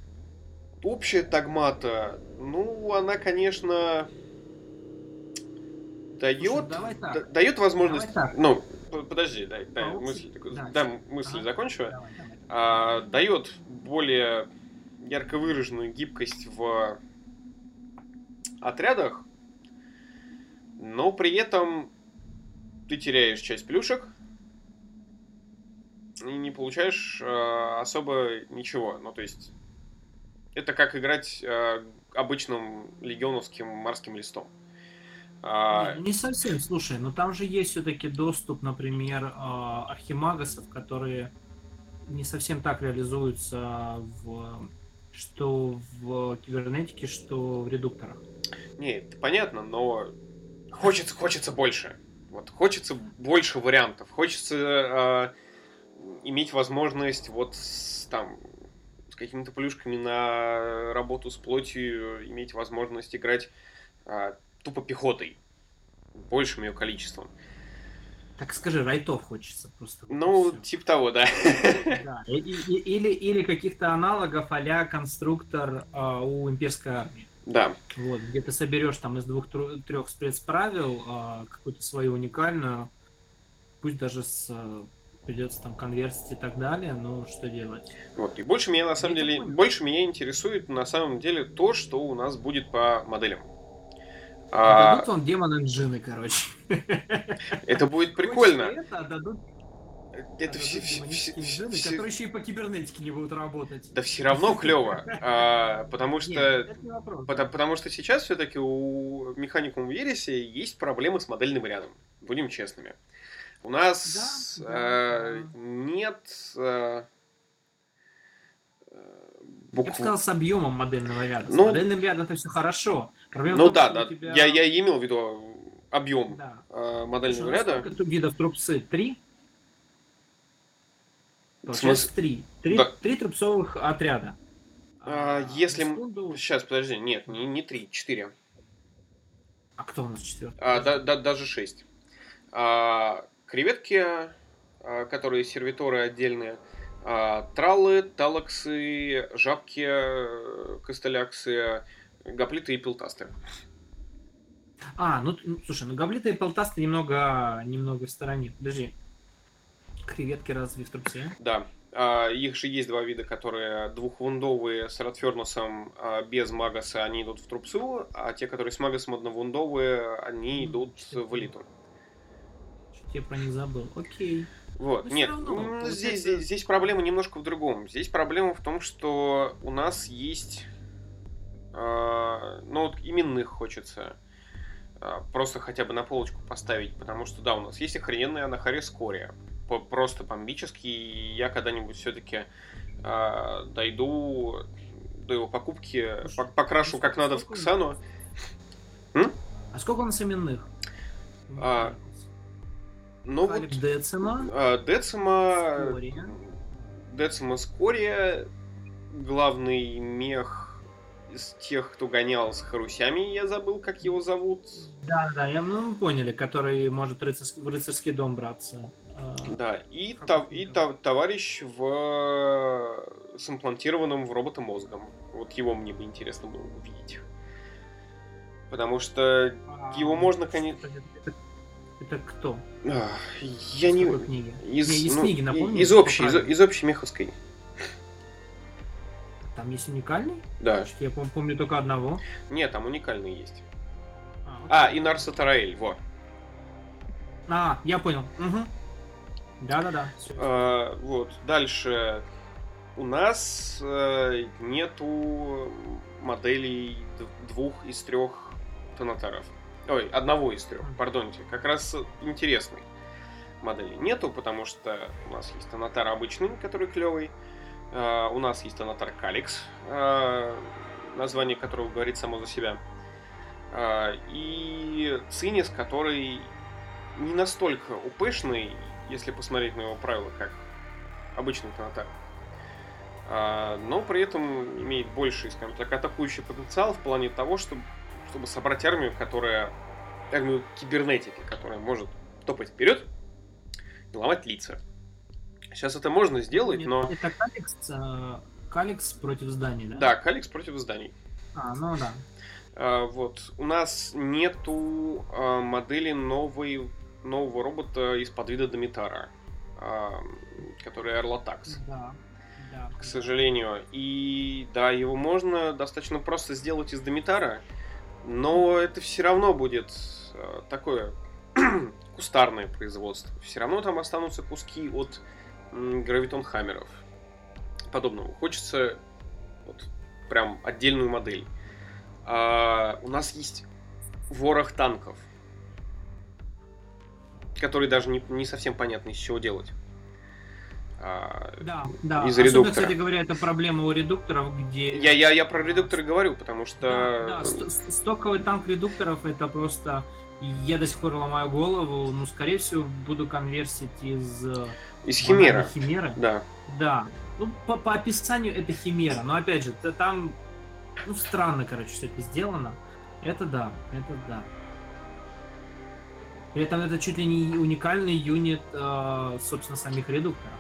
общая тагмата, ну, она, конечно, дает, да, дает возможность... Ну, подожди, дай, дай а, мысль, да, дай мысль закончу. Давай, давай а, дает более ярко выраженную гибкость в отрядах, но при этом ты теряешь часть плюшек и не получаешь э, особо ничего. Ну, то есть, это как играть э, обычным легионовским морским листом. А... Не, совсем, слушай, но там же есть все-таки доступ, например, э, архимагасов, которые не совсем так реализуются в что в кибернетике, что в редукторах. Не, понятно, но хочется, хочется больше. Вот хочется больше вариантов. Хочется э, иметь возможность вот с, там с какими-то плюшками на работу с плотью, иметь возможность играть э, тупо пехотой. большим ее количеством. Так скажи, райтов хочется просто. Ну, типа того, да. да. И, и, или, или каких-то аналогов а конструктор а, у имперской армии. Да. Вот, где ты соберешь там из двух-трех спецправил а, какую-то свою уникальную, пусть даже с а, придется там конверсить и так далее, но что делать? Вот, и больше меня на самом деле, понял. больше меня интересует на самом деле то, что у нас будет по моделям. А... Дадут вам демон инжины, короче. Это будет прикольно. Это дадут это все, все, все, все, которые еще и по кибернетике не будут работать. Да все равно клево, а, потому что потому, потому что сейчас все-таки у механикум Вересе есть проблемы с модельным рядом. Будем честными. У нас да, э, да. нет э, букв... Я бы сказал, с объемом модельного ряда. С ну, модельным рядом это все хорошо. Проблема ну том, да, да. Тебя... Я, я имел в виду объем да. э, модельного Слушай, ряда. Сколько видов трупсы? Три? Получается три. Три, да. три трупсовых отряда. А, а если... Секунду... Сейчас, подожди, нет, не, не три, четыре. А кто у нас четвертый? А, да, да, даже шесть. А, креветки, а, которые сервиторы отдельные, а, траллы, талаксы, жабки, костыляксы, гоплиты и пилтасты. А, ну, ну слушай, ну гоблиты и пилтасты немного, немного в стороне. Подожди. Креветки разве в трубце? Да. А, их же есть два вида, которые двухвундовые с Ратфернусом а, без Магаса, они идут в трупсу, а те, которые с Магасом одновундовые, они идут в элиту. Я про них забыл. Окей. Вот, Но нет, равно, здесь, здесь, здесь проблема немножко в другом. Здесь проблема в том, что у нас есть, э, ну вот именных хочется э, просто хотя бы на полочку поставить, потому что да, у нас есть охрененная Анахаре Скория, просто бомбический, я когда-нибудь все-таки э, дойду до его покупки, покрашу как надо в Ксану. А сколько у нас именных? А, ну вот... Децима. А, Децима... Скория. Децима Скория. Главный мех из тех, кто гонял с харусями, я забыл, как его зовут. Да, да, я, ну, поняли, который может рыцарский, в рыцарский дом браться. А, да, и, та, и та, товарищ в, с имплантированным в робота мозгом. Вот его мне бы интересно было увидеть. Потому что а, его можно, конечно... Это кто? А, я из не... Из, не, из ну, книги, напомню? Из общей, из, из общей меховской. Там есть уникальный? Да. Я помню только одного. Нет, там уникальный есть. А, а и Нарса Тараэль, во. А, я понял. Угу. Да-да-да. А, вот, дальше. У нас э, нету моделей двух из трех тонатаров. Ой, одного из трех, пардонте. Как раз интересной модели нету, потому что у нас есть Анатар обычный, который клевый. Uh, у нас есть Анатар Каликс, uh, название которого говорит само за себя. Uh, и Цинис, который не настолько упэшный, если посмотреть на его правила, как обычный Танатар. Но при этом имеет больший, скажем так, атакующий потенциал в плане того, чтобы чтобы собрать армию, которая, армию кибернетики, которая может топать вперед и ломать лица. Сейчас это можно сделать, Нет, но... Это Каликс, э, Каликс против зданий, да? Да, Каликс против зданий. А, ну да. А, вот. У нас нету а, модели новой, нового робота из-под вида Домитара, а, который Эрлотакс. Да. Да, к сожалению. И да, его можно достаточно просто сделать из Домитара, но это все равно будет э, такое кустарное производство. Все равно там останутся куски от гравитон хаммеров подобного. Хочется вот прям отдельную модель. А, у нас есть ворох танков, который даже не, не совсем понятно из чего делать. А, да, да. Из Особенно, редуктора. кстати говоря, это проблема у редукторов, где... Я, я, я про редукторы говорю, потому что... Да, да стоковый танк редукторов это просто... Я до сих пор ломаю голову, ну, скорее всего, буду конверсить из... Э, из химера. Химера. Да. Да. Ну, по, по описанию это химера, но опять же, там, ну, странно, короче, все это сделано. Это да, это да. При этом это чуть ли не уникальный юнит, э, собственно, самих редукторов.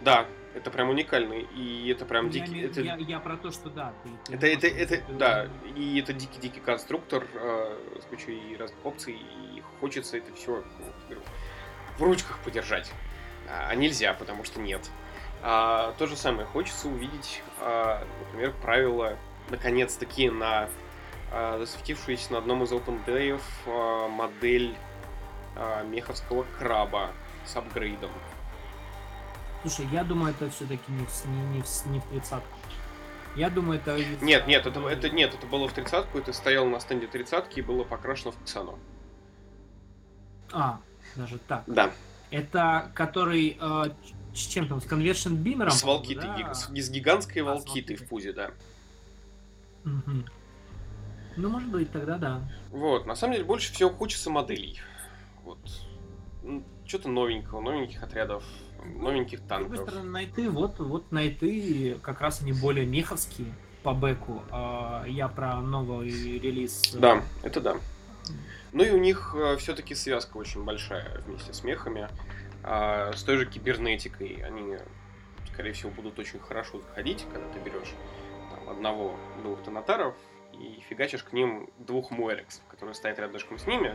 Да, это прям уникальный, и это прям Я, дикий... имею- Это, я, я про то, что да. ты- ты это, это, это, да, и это дикий-дикий конструктор э, с кучей разных опций, и хочется это все в ручках подержать. А, а нельзя, потому что нет. А, то же самое, хочется увидеть, а, например, правила, наконец-таки, на а, засветившуюся на одном из open day а, модель а, меховского краба с апгрейдом. Слушай, я думаю, это все-таки не, не, не, в- не в тридцатку. Я думаю, это... Нет, нет, это, это нет, это было в тридцатку, это стояло на стенде тридцатки и было покрашено в Ксану. А, даже так. Да, Это который э, с чем там, с конвершн бимером? с волкитой, да? гиг- с, с гигантской А, с волкитой в пузе, да. Мгм. Ну, может быть, тогда да. Вот, на самом деле больше всего хочется моделей. Вот. Что-то новенького, новеньких отрядов, новеньких С другой танков. стороны, найты, вот, вот найты как раз они более меховские по бэку. А, я про новый релиз. э, Да, это да. Ну и у них все-таки связка очень большая вместе с мехами. А, с той же кибернетикой они, скорее всего, будут очень хорошо заходить, когда ты берешь там, одного-двух тонатаров и фигачишь к ним двух муэриксов, которые стоят рядышком с ними,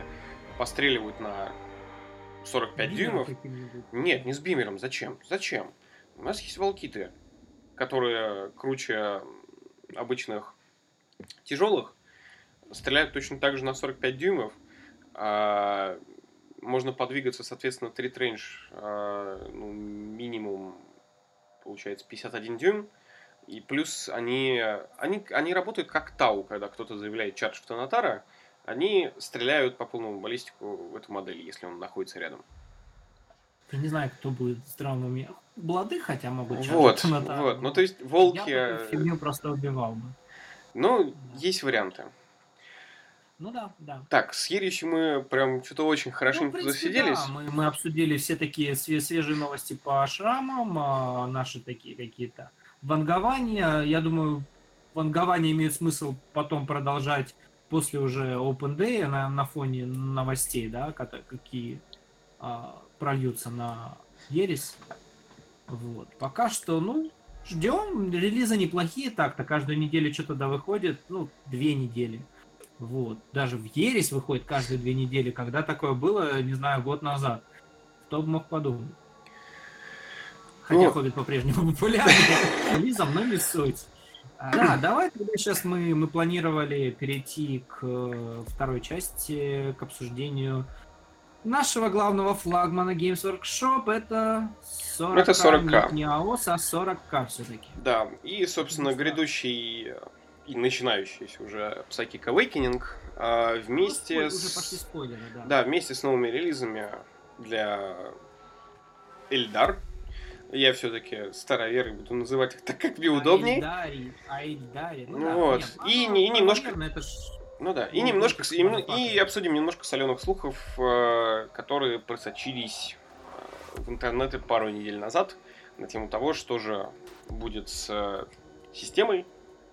постреливают на 45 бимером дюймов. Нет, не с бимером. Зачем? Зачем? У нас есть волкиты, которые круче обычных тяжелых, стреляют точно так же на 45 дюймов. а, можно подвигаться, соответственно, трит рейндж а, ну, минимум, получается, 51 дюйм. И плюс они, они, они работают как Тау, когда кто-то заявляет чардж в Тонатара, они стреляют по полному баллистику в эту модель, если он находится рядом. Я не знаю, кто будет уме. Блады хотя могут Вот, вот. Ну, то есть, волки... Я фигню просто убивал бы. Ну, есть варианты. Ну да, да. Так, с Ерищем мы прям что-то очень Ну, хорошенько принципе, засиделись. да, мы, мы обсудили все такие све- свежие новости по шрамам, а, наши такие какие-то вангования. Я думаю, вангования имеет смысл потом продолжать после уже Open Day на, на фоне новостей, да, какие а, прольются на Ересь. Вот. Пока что, ну, ждем. Релизы неплохие так-то. Каждую неделю что-то да выходит. Ну, две недели. Вот. Даже в Ересь выходит каждые две недели. Когда такое было, не знаю, год назад. Кто бы мог подумать. Хотя Ну. Хоббит по-прежнему популярен. Релизом, но не суть. А, Да, давай тогда сейчас мы, мы планировали перейти к э, второй части, к обсуждению нашего главного флагмана Games Workshop. Это 40 Это 40К. Не, АОС, а 40к все-таки. Да, и, собственно, грядущий и начинающийся уже Psychic Awakening а, вместе Ну, спой- Уже с... пошли спойлеры, да. Да, вместе с новыми релизами для Эльдар. Я все-таки староверы буду называть их так, как мне удобней. Айдари, Айдари. Ну, Ну да, вот. нет, И не- и немножко- это ж- Ну да, и Ну, немножко, и, и обсудим немножко соленых слухов, э, которые просочились э, в интернет пару недель назад на тему того, что же будет с э, системой,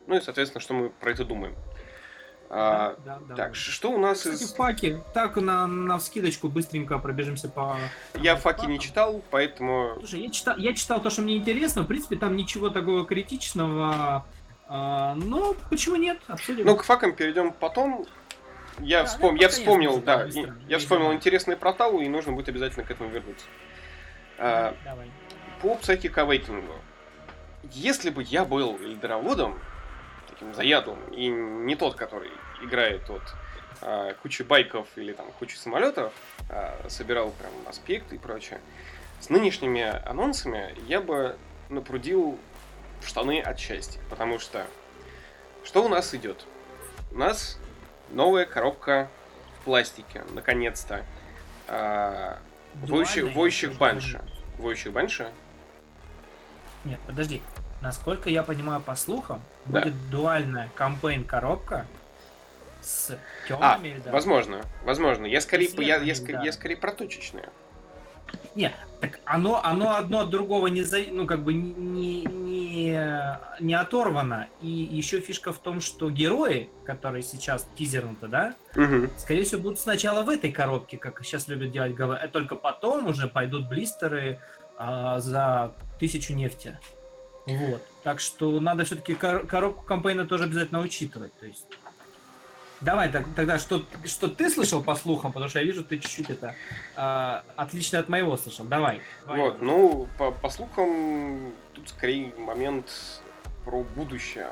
ну и, соответственно, что мы про это думаем. А, Да, да, да. Так, ш- что у нас Кстати, из... факи. Так, на, на вскидочку быстренько пробежимся по... Я факи не читал, поэтому... Слушай, я читал, я читал то, что мне интересно. В принципе, там ничего такого критичного. а, но почему нет? Обсудим. Ну, к факам перейдем потом. Я, Да, вспом... да, я вспомнил, да, да, и- быстро, я не вспомнил интересные про Талу, и нужно будет обязательно к этому вернуться. А, Давай. по Psychic Awakening. Если бы я был лидероводом, таким заядлым, и не тот, который играет от а, кучи байков или там кучи самолетов, а собирал прям аспекты и прочее, с нынешними анонсами я бы напрудил в штаны от счастья. Потому что что у нас идет? У нас новая коробка в пластике, наконец-то. А, Воющих, воющих я банши. Воющих банши. Нет, подожди. Насколько я понимаю по слухам, Да. будет дуальная кампейн коробка с А, темными возможно, возможно. Я скорее, я, я, да. я скорее про точечные. Не, так оно, оно одно от другого не, за, ну, как бы не, не, не оторвано. И еще фишка в том, что герои, которые сейчас тизернуты, да, угу. скорее всего, будут сначала в этой коробке, как сейчас любят делать ГВ, а только потом уже пойдут блистеры а, за тысячу нефти. Вот. Так что надо все-таки коробку кампейна тоже обязательно учитывать. То есть Давай так, тогда, что, что ты слышал по слухам, потому что я вижу, ты чуть-чуть это э, отлично от моего слышал. Давай. давай. Вот, ну, по, по слухам, тут скорее момент про будущее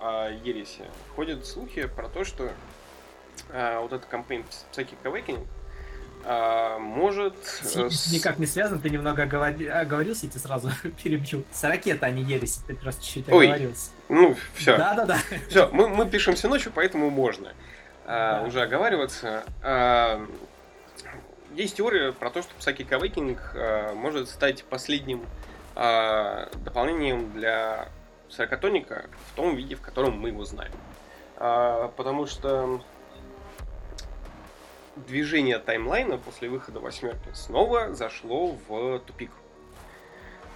о Ересе. Ходят слухи про то, что э, вот этот кампейн Psychic Awakening а, может... Э, с... Никак не связан, ты немного оговорился, я тебе сразу перебью. С ракеты, не ересь, ты просто чуть-чуть оговорился. Ну, все. Да-да-да. Все, мы, мы пишемся ночью, поэтому можно а, да. уже оговариваться. А, есть теория про то, что Psychic Awakening а, может стать последним а, дополнением для сорокатоника в том виде, в котором мы его знаем. А, потому что движение таймлайна после выхода восьмерки снова зашло в тупик.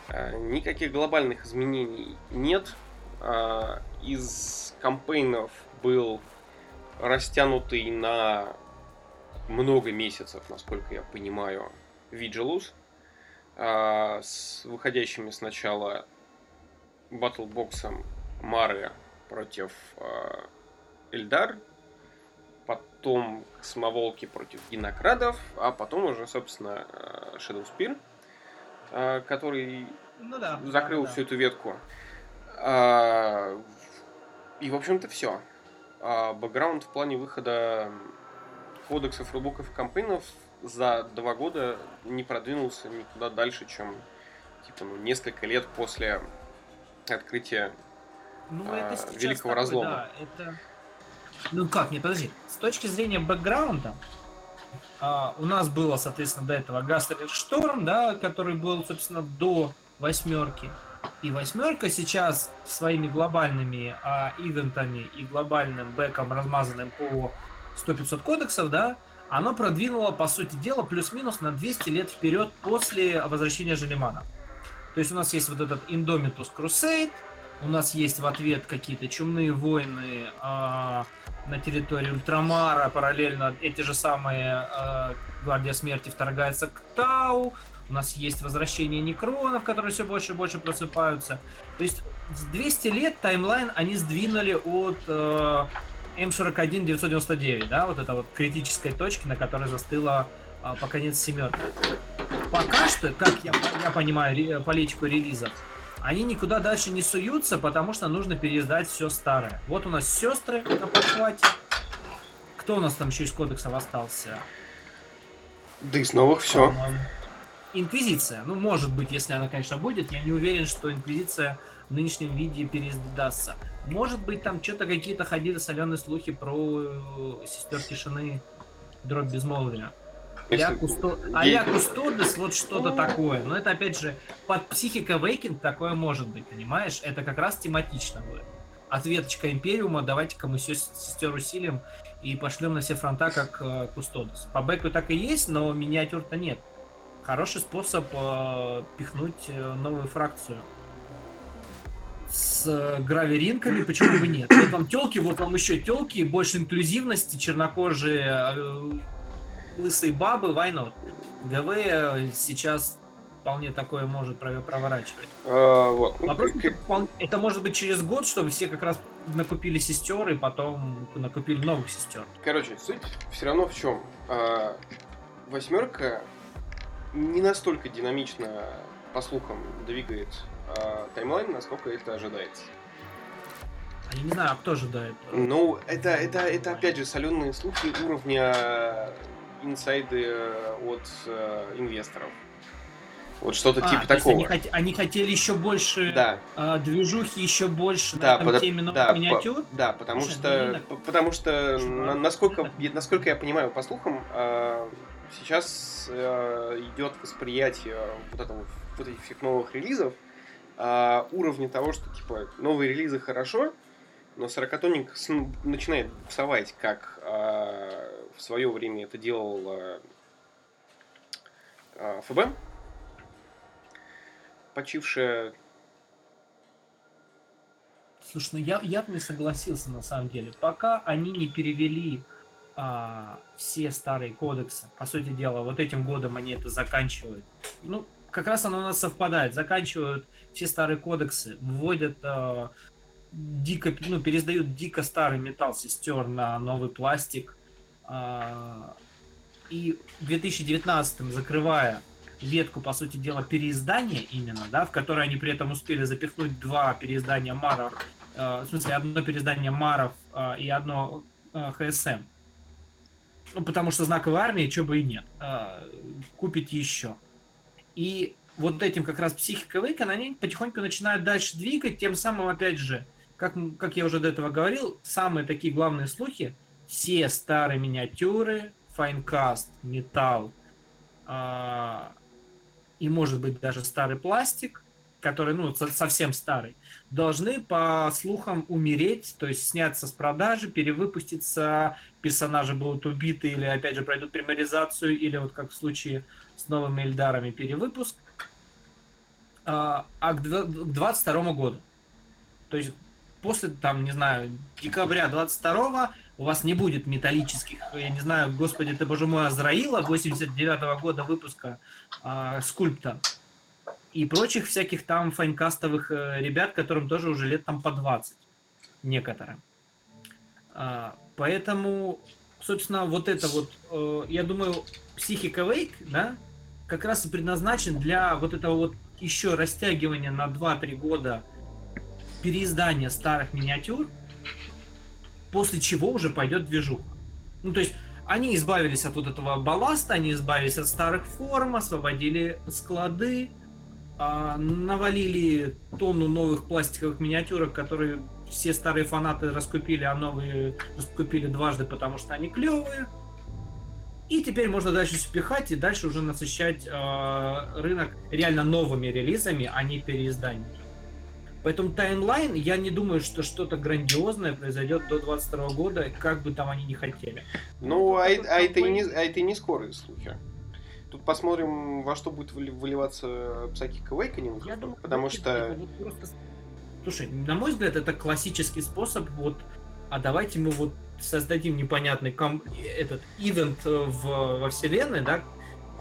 Э, никаких глобальных изменений нет. Э, из кампейнов был растянутый на много месяцев, насколько я понимаю, Vigilus, э, с выходящими сначала батлбоксом Мары против Эльдар, потом самоволки против динокрадов, а потом уже, собственно, э, Shadow Spear, э, который ну, да, закрыл да, всю да. эту ветку. А, и, в общем-то, все. А бэкграунд в плане выхода кодексов, рулбуков и кампейнов за два года не продвинулся никуда дальше, чем типа, ну, несколько лет после открытия ну, а, Великого такой, Разлома. Да, это ну как, не подожди. С точки зрения бэкграунда, а, у нас было, соответственно, до этого Гастер Шторм, да, который был, собственно, до восьмерки. И восьмерка сейчас своими глобальными а, ивентами и глобальным бэком, размазанным по 100-500 кодексов, да, оно продвинуло, по сути дела, плюс-минус на 200 лет вперед после возвращения Желемана. То есть у нас есть вот этот Indomitus Crusade, у нас есть в ответ какие-то чумные войны, а, на территории Ультрамара, параллельно эти же самые э, Гвардия Смерти вторгается к Тау, у нас есть возвращение некронов, которые все больше и больше просыпаются. То есть 200 лет таймлайн они сдвинули от э, М41-999, да, вот это вот критической точки, на которой застыла э, по конец семерки. Пока что, как я, я понимаю политику релизов, они никуда дальше не суются, потому что нужно переиздать все старое. Вот у нас сестры на подхвате. Кто у нас там еще из кодексов остался? Да из новых все. Инквизиция. Ну, может быть, если она, конечно, будет. Я не уверен, что Инквизиция в нынешнем виде переиздастся. Может быть, там что-то какие-то ходили соленые слухи про э, сестер тишины дробь безмолвия. А-ля Кусто... а Кустодес, вот что-то такое. Но это, опять же, под психика Вейкинг такое может быть, понимаешь? Это как раз тематично будет. Ответочка Империума, давайте-ка мы все сестер усилим и пошлем на все фронта, как э, Кустодес. По бэку так и есть, но миниатюр-то нет. Хороший способ э, пихнуть э, новую фракцию с э, граверинками, почему бы нет? Вот вам телки, вот вам еще телки, больше инклюзивности, чернокожие, э, лысые бабы, why not? ГВ сейчас вполне такое может проворачивать. А, вот. Вопрос, это может быть через год, чтобы все как раз накупили сестер и потом накупили новых сестер. Короче, суть все равно в чем? А, восьмерка не настолько динамично, по слухам, двигает а, таймлайн, насколько это ожидается. Я не знаю, а кто ожидает? Ну, это, это, это опять же соленые слухи уровня инсайды э, от э, инвесторов. Вот что-то а, типа такого. Они, хот... они хотели еще больше да. э, движухи, еще больше да, на под... теме новых да, миниатюр. По... Да, потому Слушай, что, ну, потому что на, насколько, насколько я понимаю по слухам, э, сейчас э, идет восприятие вот этого вот этих всех новых релизов э, уровня того, что типа новые релизы хорошо, но сорокатонник начинает буксовать, как э, в свое время это делал а, ФБ, почившая Слушай, ну я, я бы не согласился на самом деле. Пока они не перевели а, все старые кодексы, по сути дела, вот этим годом они это заканчивают. Ну, как раз оно у нас совпадает. Заканчивают все старые кодексы, вводят а, дико, ну, пересдают дико старый металл сестер на новый пластик. А, и в 2019 закрывая ветку, по сути дела, переиздания именно, да, в которой они при этом успели запихнуть два переиздания Маров, э, в смысле, одно переиздание Маров э, и одно э, ХСМ. Ну, потому что знаковой армии, что бы и нет. Э, купить еще. И вот этим как раз психика Awaken, они потихоньку начинают дальше двигать, тем самым, опять же, как, как я уже до этого говорил, самые такие главные слухи, все старые миниатюры, файнкаст, металл, э, и, может быть, даже старый пластик, который, ну, совсем старый, должны, по слухам, умереть, то есть сняться с продажи, перевыпуститься, персонажи будут убиты или, опять же, пройдут приморизацию, или вот как в случае с новыми Эльдарами перевыпуск. А, а к 22 году. То есть после, там, не знаю, декабря 22 у вас не будет металлических, я не знаю, господи ты, боже мой, Азраила 89 -го года выпуска э, скульпта и прочих всяких там файнкастовых э, ребят, которым тоже уже лет там по 20 некоторым. Э, поэтому, собственно, вот это вот, э, я думаю, психика Wake, да, как раз и предназначен для вот этого вот еще растягивания на 2-3 года переиздания старых миниатюр, после чего уже пойдет движуха. Ну, то есть они избавились от вот этого балласта, они избавились от старых форм, освободили склады, а, навалили тонну новых пластиковых миниатюрок, которые все старые фанаты раскупили, а новые раскупили дважды, потому что они клевые. И теперь можно дальше спихать и дальше уже насыщать э, рынок реально новыми релизами, а не переизданиями. Поэтому таймлайн, я не думаю, что что-то грандиозное произойдет до 22 года, как бы там они не хотели. Ну, а, а, это, и не, а это и не скорые слухи. Тут посмотрим, во что будет выливаться Psychic Awakening, я думаю, потому что... Вот просто... Слушай, на мой взгляд, это классический способ, вот, а давайте мы вот создадим непонятный ком... этот ивент в, во вселенной, да,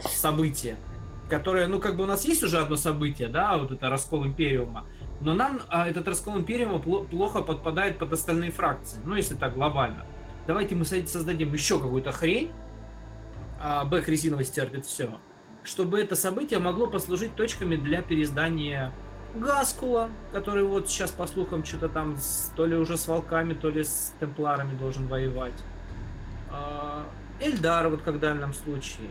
событие, которое, ну, как бы у нас есть уже одно событие, да, вот это раскол Империума, но нам а, этот раскол Империума плохо подпадает под остальные фракции, ну, если так глобально. Давайте мы создадим еще какую-то хрень, а Бэк резиновый стерпит все, чтобы это событие могло послужить точками для переиздания Гаскула, который вот сейчас, по слухам, что-то там с, то ли уже с волками, то ли с темпларами должен воевать. А, Эльдар, вот как в данном случае.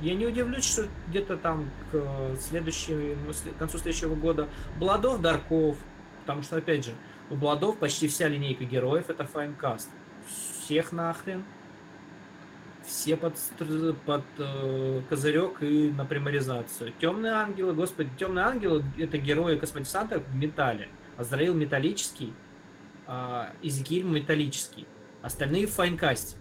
Я не удивлюсь, что где-то там к, следующему, к концу следующего года Бладов, Дарков, потому что, опять же, у Бладов почти вся линейка героев это файнкаст. Всех нахрен. Все под, под э, козырек и на приморизацию. Темные ангелы, господи, темные ангелы это герои космодесанта в металле. Азраил металлический, а Изекиль металлический. Остальные в файнкасте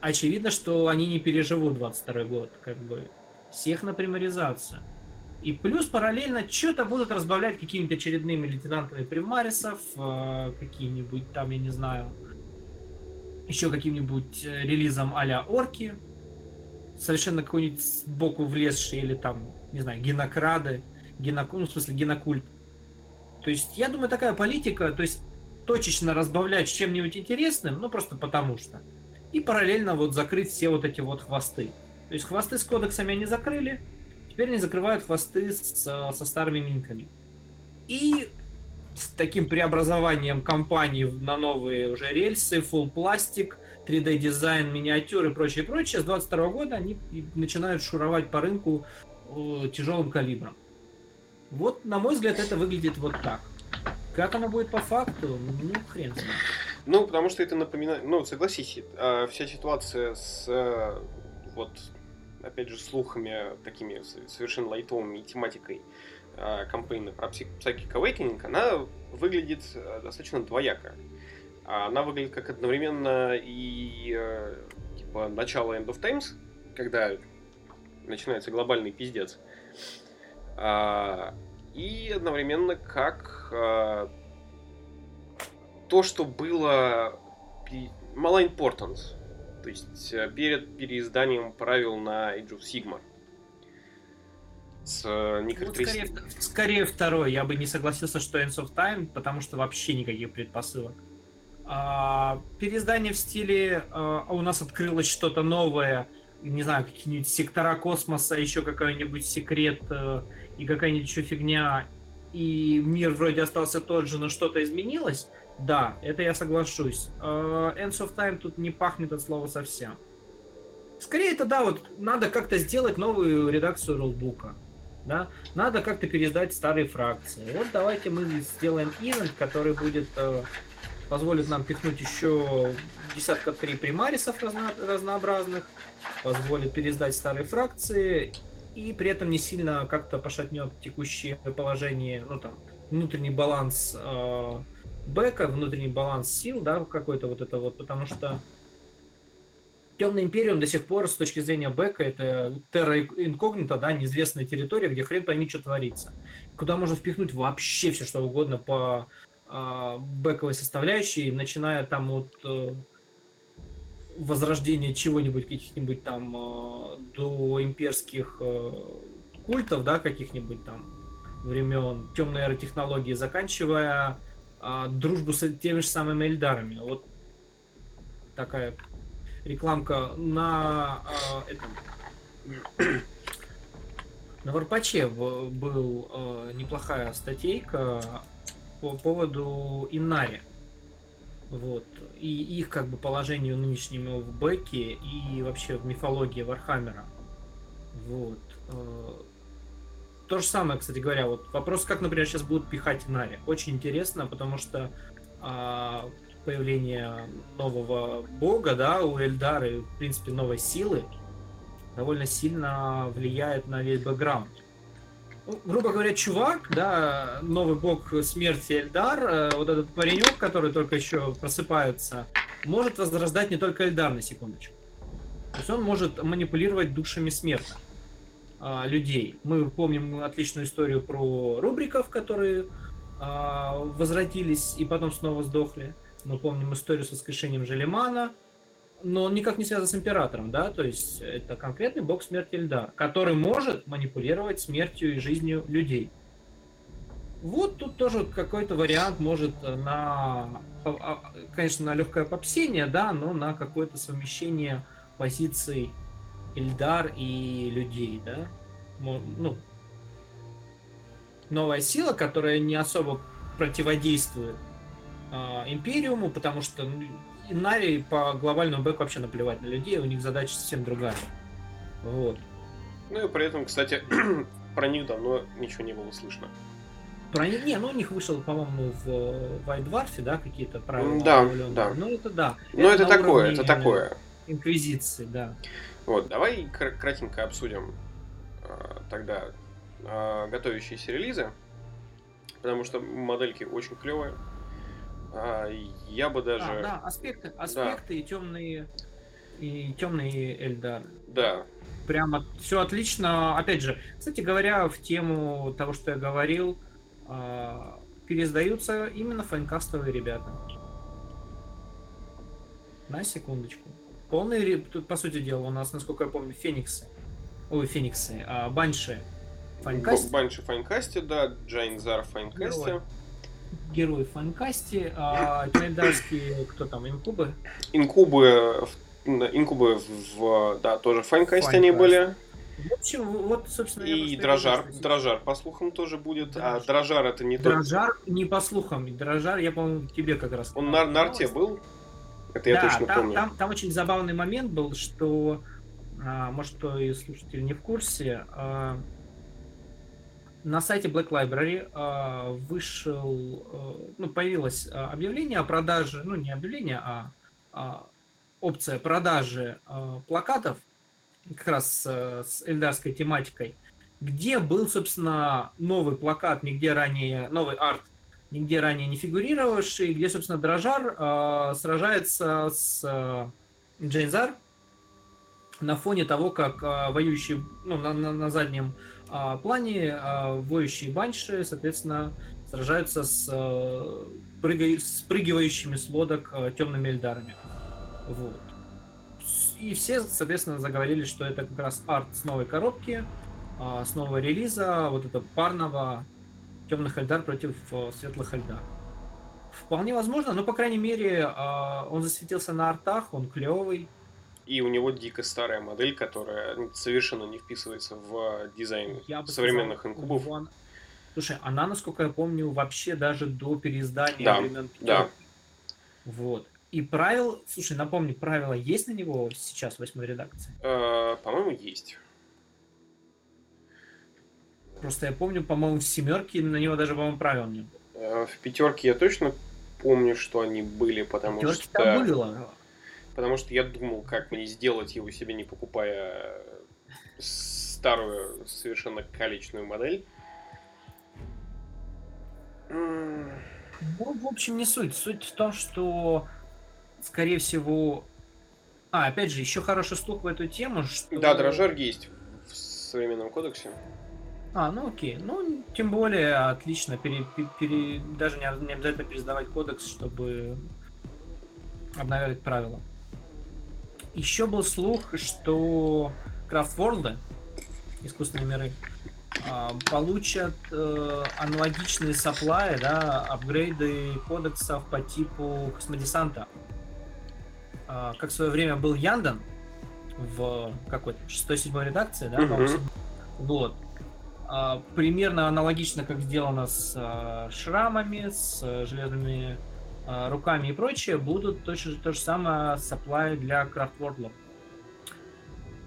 очевидно, что они не переживут 22 год, как бы. Всех на примаризацию. И плюс параллельно что-то будут разбавлять какими-то очередными лейтенантами примарисов, э, какие-нибудь там, я не знаю, еще каким-нибудь э, релизом а-ля орки, совершенно какой-нибудь сбоку влезший или там, не знаю, генокрады, геноку, ну, в смысле, генокульт. То есть, я думаю, такая политика, то есть, точечно разбавлять чем-нибудь интересным, ну, просто потому что и параллельно вот закрыть все вот эти вот хвосты. То есть хвосты с кодексами они закрыли, теперь они закрывают хвосты с, со старыми минками. И с таким преобразованием компании на новые уже рельсы, full пластик, 3D дизайн, миниатюры и прочее, прочее, с 22 года они начинают шуровать по рынку э, тяжелым калибром. Вот, на мой взгляд, это выглядит вот так. Как оно будет по факту, ну, хрен знает. Ну, потому что это напоминает... Ну, согласись, а, вся ситуация с... Э, вот, опять же, слухами такими совершенно лайтовыми и тематикой а, кампейна про Psychic Awakening, она выглядит э, достаточно двояко. Она выглядит как одновременно и э, типа начало End of Times, когда начинается глобальный пиздец. А, и одновременно как а, то, что было мало importance. То есть э, перед переизданием правил на Age of Sigmar. С э, вот скорее, скорее второй. Я бы не согласился, что Ends of Time, потому что вообще никаких предпосылок. А, переиздание в стиле а, у нас открылось что-то новое, не знаю, какие-нибудь сектора космоса, еще какой-нибудь секрет и какая-нибудь еще фигня, и мир вроде остался тот же, но что-то изменилось, да, это я соглашусь. Uh, Ends of Time тут не пахнет от слова совсем. Скорее это да, вот надо как-то сделать новую редакцию рулбука. Да? Надо как-то пересдать старые фракции. Вот давайте мы сделаем ивент, который будет uh, позволит нам пихнуть еще десятка три примарисов разно, разнообразных, позволит пересдать старые фракции и при этом не сильно как-то пошатнет текущее положение, ну там, внутренний баланс э, бэка, внутренний баланс сил, да, какой-то вот это вот, потому что Темный Империум до сих пор с точки зрения бэка это терра инкогнита, да, неизвестная территория, где хрен пойми, что творится. Куда можно впихнуть вообще все, что угодно по э, бэковой составляющей, начиная там от э, возрождения чего-нибудь, каких-нибудь там э, до имперских э, культов, да, каких-нибудь там времен темной эры технологии, заканчивая э, дружбу с теми же самыми Эльдарами. Вот такая рекламка на э, этом на Варпаче был э, неплохая статейка по поводу Инари. Вот. И их как бы положению нынешнему в бэке и вообще в мифологии Вархаммера. Вот. Э, то же самое, кстати говоря, вот вопрос, как, например, сейчас будут пихать Инари. Очень интересно, потому что а, появление нового бога, да, у Эльдары, в принципе, новой силы, довольно сильно влияет на весь бэкграунд грубо говоря, чувак, да, новый бог смерти Эльдар, э, вот этот паренек, который только еще просыпается, может возрождать не только Эльдар, на секундочку. То есть он может манипулировать душами смертных а, людей. Мы помним отличную историю про рубриков, которые а, возвратились и потом снова сдохли. Мы помним историю с воскрешением Желемана, но он никак не связан с императором, да, то есть это конкретный бог смерти Эльдар, который может манипулировать смертью и жизнью людей. Вот тут тоже какой-то вариант может на, а, конечно, на легкое попсение, да, но на какое-то совмещение позиций Эльдар и людей, да. Ну, новая сила, которая не особо противодействует э, Империуму, потому что ну, и Нави по глобальному бэку вообще наплевать на людей, у них задача совсем другая. Вот. Ну и при этом, кстати, про них давно ничего не было слышно. Про них, не, ну у них вышел, по-моему, в White Dwarf, да, какие-то правила. Да, да. Ну это да. Ну это, это такое, это такое. Инквизиции, да. Вот, давай кратенько обсудим а, тогда а, готовящиеся релизы, потому что модельки очень клевые. А, я бы даже. А, да, аспекты, аспекты да. и темные и темные Эльдар. Да. Прямо все отлично. Опять же, кстати говоря, в тему того, что я говорил, а, пересдаются именно файнкастовые ребята. На секундочку. Полный, тут, по сути дела, у нас, насколько я помню, Фениксы. Ой, Фениксы, а, Банши. Файнкасте. Банши Файнкасте, да, Джайнзар Файнкасте. Герой герои в фанкасте, а календарские, кто там, инкубы? Инкубы, инкубы в, да, тоже в фанкасте они были. В общем, вот, собственно... И дрожар, дрожар, по слухам, тоже будет. Дрожар. А дрожар это не тот... Дрожар не по слухам. Дрожар, я, по-моему, тебе как раз... Он на, на арте был? Это я да, точно там, помню. Там, там очень забавный момент был, что, а, может, кто и слушатель не в курсе, а, на сайте Black Library э, вышел, э, ну, появилось э, объявление о продаже, ну, не объявление, а, а опция продажи э, плакатов, как раз э, с эльдарской тематикой, где был, собственно, новый плакат, нигде ранее, новый арт, нигде ранее не фигурировавший, где, собственно, Дрожар э, сражается с э, Джейнзар, на фоне того, как а, воюющие, ну, на, на, на заднем а, плане а, воющие банши, соответственно, сражаются с, а, прыгай, спрыгивающими с лодок а, темными эльдарами. Вот. И все, соответственно, заговорили, что это как раз арт с новой коробки, с нового релиза, вот это парного темных эльдар против светлых эльдар. Вполне возможно, но, по крайней мере, он засветился на артах, он клевый. И у него дико старая модель, которая совершенно не вписывается в дизайн Я современных сказал, инкубов. вон- Слушай, она, насколько я помню, вообще даже до переиздания Да, времен да. пятерки. Вот. И правил, слушай, напомни, правила есть на него сейчас в восьмой редакции? Э, По-моему, есть. Просто я помню, по-моему, в семерке на него даже, по-моему, правил не было. Э, В пятерке я точно помню, что они были, потому Пятерки что... там было. Потому что я думал, как мне сделать его себе, не покупая старую, совершенно калечную модель. Ну, в общем, не суть. Суть в том, что, скорее всего... А, опять же, еще хороший слух в эту тему, что... Да, дрожжер есть в современном кодексе. А, ну окей. Ну, тем более, отлично. Пере- пе- пере- Даже не, не обязательно пересдавать кодекс, чтобы обновлять правила. Еще был слух, что Крафтворлды, искусственные миры, а, получат э, аналогичные саплаи, да, апгрейды кодексов по типу космодесанта. А, как в свое время был Яндан в какой-то 6-7 редакции, да, по-моему, вот. А, примерно аналогично, как сделано с а, шрамами, с а, железными руками и прочее, будут точно то же самое саплай для крафтвордлов.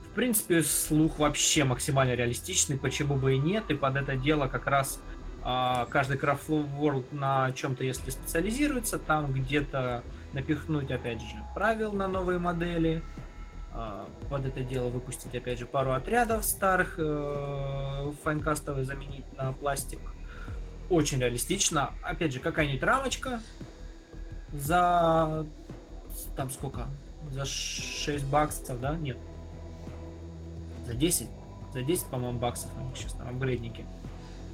В принципе, слух вообще максимально реалистичный, почему бы и нет, и под это дело как раз а, каждый крафтворд на чем-то, если специализируется, там где-то напихнуть, опять же, правил на новые модели, а, под это дело выпустить, опять же, пару отрядов старых э, файнкастовых заменить на пластик. Очень реалистично. Опять же, какая-нибудь рамочка за... Там сколько? За 6 баксов, да? Нет. За 10. За 10, по-моему, баксов у них сейчас там апгрейдники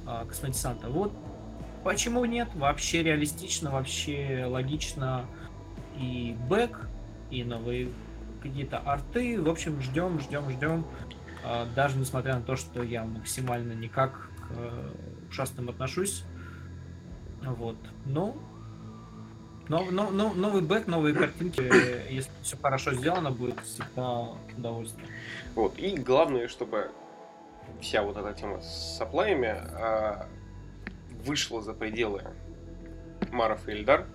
а, космодесанта. Вот почему нет? Вообще реалистично, вообще логично. И бэк, и новые какие-то арты. В общем, ждем, ждем, ждем. А, Даже несмотря на то, что я максимально никак к э, ушастым отношусь. Вот. Но, но, но, но- новый бэк, новые картинки, э, если все хорошо сделано, будет всегда удовольствие. Вот. И главное, чтобы вся вот эта тема с саплаями а, вышла за пределы Маров и Эльдар.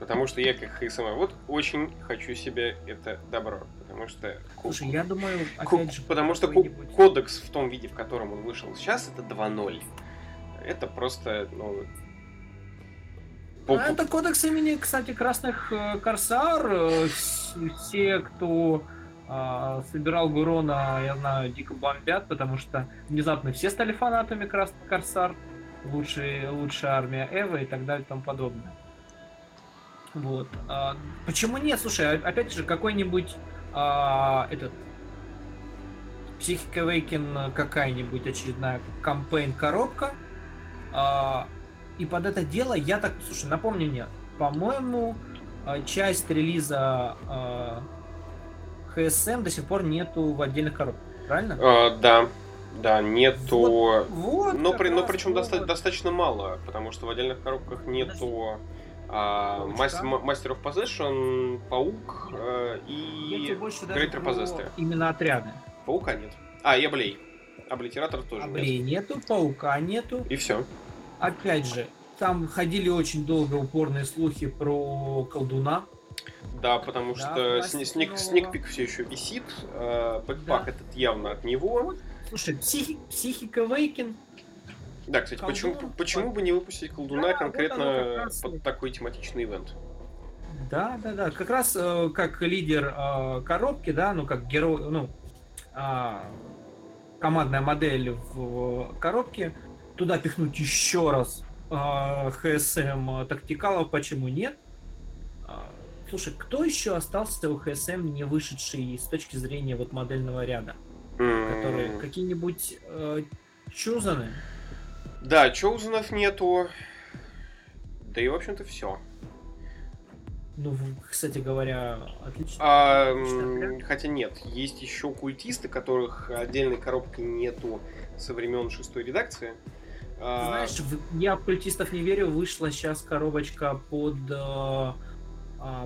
Потому что я, как ХСМ, вот очень хочу себе это добро. Потому что... Слушай, я думаю, опять же, потому что кодекс в том виде, в котором он вышел сейчас, это 2.0. Это просто, ну... По- Это кодекс имени, кстати, красных э, корсар. Э, Все, кто а, собирал Гурона, я знаю, дико бомбят, потому что внезапно все стали фанатами красных корсар. Лучшая, лучшая армия Эва и так далее и тому подобное. Вот. А, почему нет? Слушай, а- опять же, какой-нибудь а, этот Psychic Awaken какая-нибудь очередная кампейн коробка. А, и под это дело я так, слушай, напомни мне, по-моему, а, часть релиза а, HSM до сих пор нету в отдельных коробках, правильно? А, да, да, нету... Вот, Но, как при, но раз причем доста- вот. достаточно мало, потому что в отдельных коробках нету а, Паучка. мас- м- Master of Possession, Паук э, и Greater про Possessor. именно отряды. Паука нет. А, и Облей. Облитератор тоже нет. Облей нету, паука нету. И все. Опять же, там ходили очень долго упорные слухи про колдуна. Да, потому Да, что сник, сникпик все еще висит. э, бэкпак Да. этот явно от него. Слушай, психи, психика Вейкин. Да, кстати, Колдун, почему, вот. почему бы не выпустить колдуна Да, вот конкретно раз под вот. такой тематичный ивент? Да, да, да. Как раз э, как лидер э, коробки, да, ну как герой, ну а, командная модель в коробке, туда пихнуть еще раз э, HSM тактикалов, почему нет? А, слушай, кто еще остался у ХСМ не вышедший с точки зрения вот модельного ряда? Которые какие-нибудь э, чузаны? Да, Чоузенов нету. Да и, в общем-то, все. Ну, кстати говоря, отлично. А, хотя нет, есть еще культисты, которых отдельной коробки нету со времен шестой редакции. А, Знаешь, я в культистов не верю, вышла сейчас коробочка под а,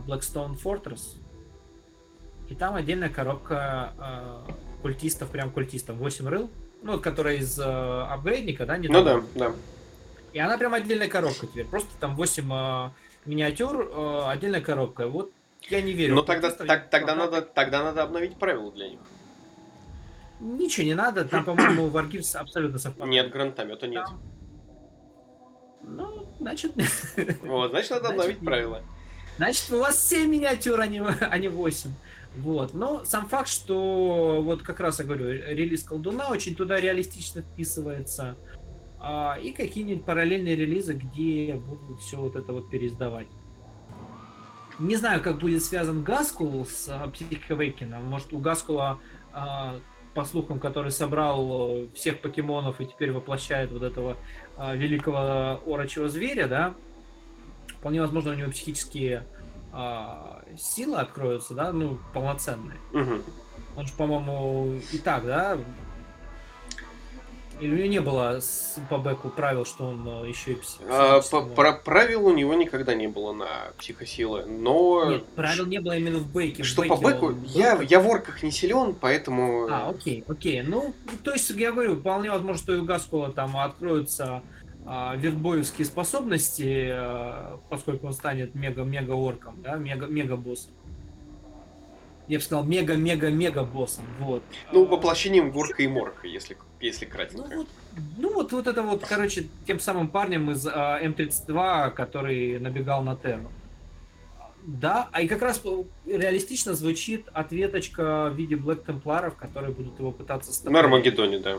Blackstone Fortress. И там отдельная коробка э, культистов, прям культистов, 8 рыл. Ну, которая из э, апгрейдника, да? ну недавно. да, да. И она прям отдельная коробка теперь. Просто там 8 э, миниатюр, отдельная коробка. Вот я не верю. В тогда, так- тогда, надо, тогда надо обновить правила для них. Ничего не надо, там, по-моему, Wargears абсолютно совпадает. Нет, гранатомета нет. Там- Ну, значит, Вот, значит, надо Значит, обновить нет. правила. Значит, у вас 7 миниатюр, а не, а не 8. Вот. Но сам факт, что вот как раз я говорю, релиз колдуна очень туда реалистично вписывается. А, и какие-нибудь параллельные релизы, где будут все вот это вот переиздавать. Не знаю, как будет связан Гаскул с а, Psychic Awakening. Может, у Гаскула, а, по слухам, который собрал э, всех покемонов и теперь воплощает вот этого а, великого орочего зверя, да, вполне возможно, у него психические а, силы откроются, да, ну, полноценные. Мгм. Он же, по-моему, и так, да? Или у него не было с- по бэку правил, что он э, еще и пси- А, по- про- правил у него никогда не было на психосилы, но Нет, правил не было именно в бэке. В что по бэке бэку, он я, я в орках не силен, поэтому... А, окей, окей. Ну, то есть, я говорю, вполне возможно, что и у Гаскула там откроются а, вертбоевские способности, а, поскольку он станет мега-мега-орком, да, мега-мега-боссом. Я бы сказал мега-мега-мега-боссом, вот. Ну, А, воплощением Горка и Морка, если, если Ну кратенько. вот, ну вот, вот это вот, короче, тем самым парнем из а, М32, который набегал на Терну. Да, а и как раз реалистично звучит ответочка в виде Блэк Темпларов, которые будут его пытаться стопорить. На Армагеддоне, да.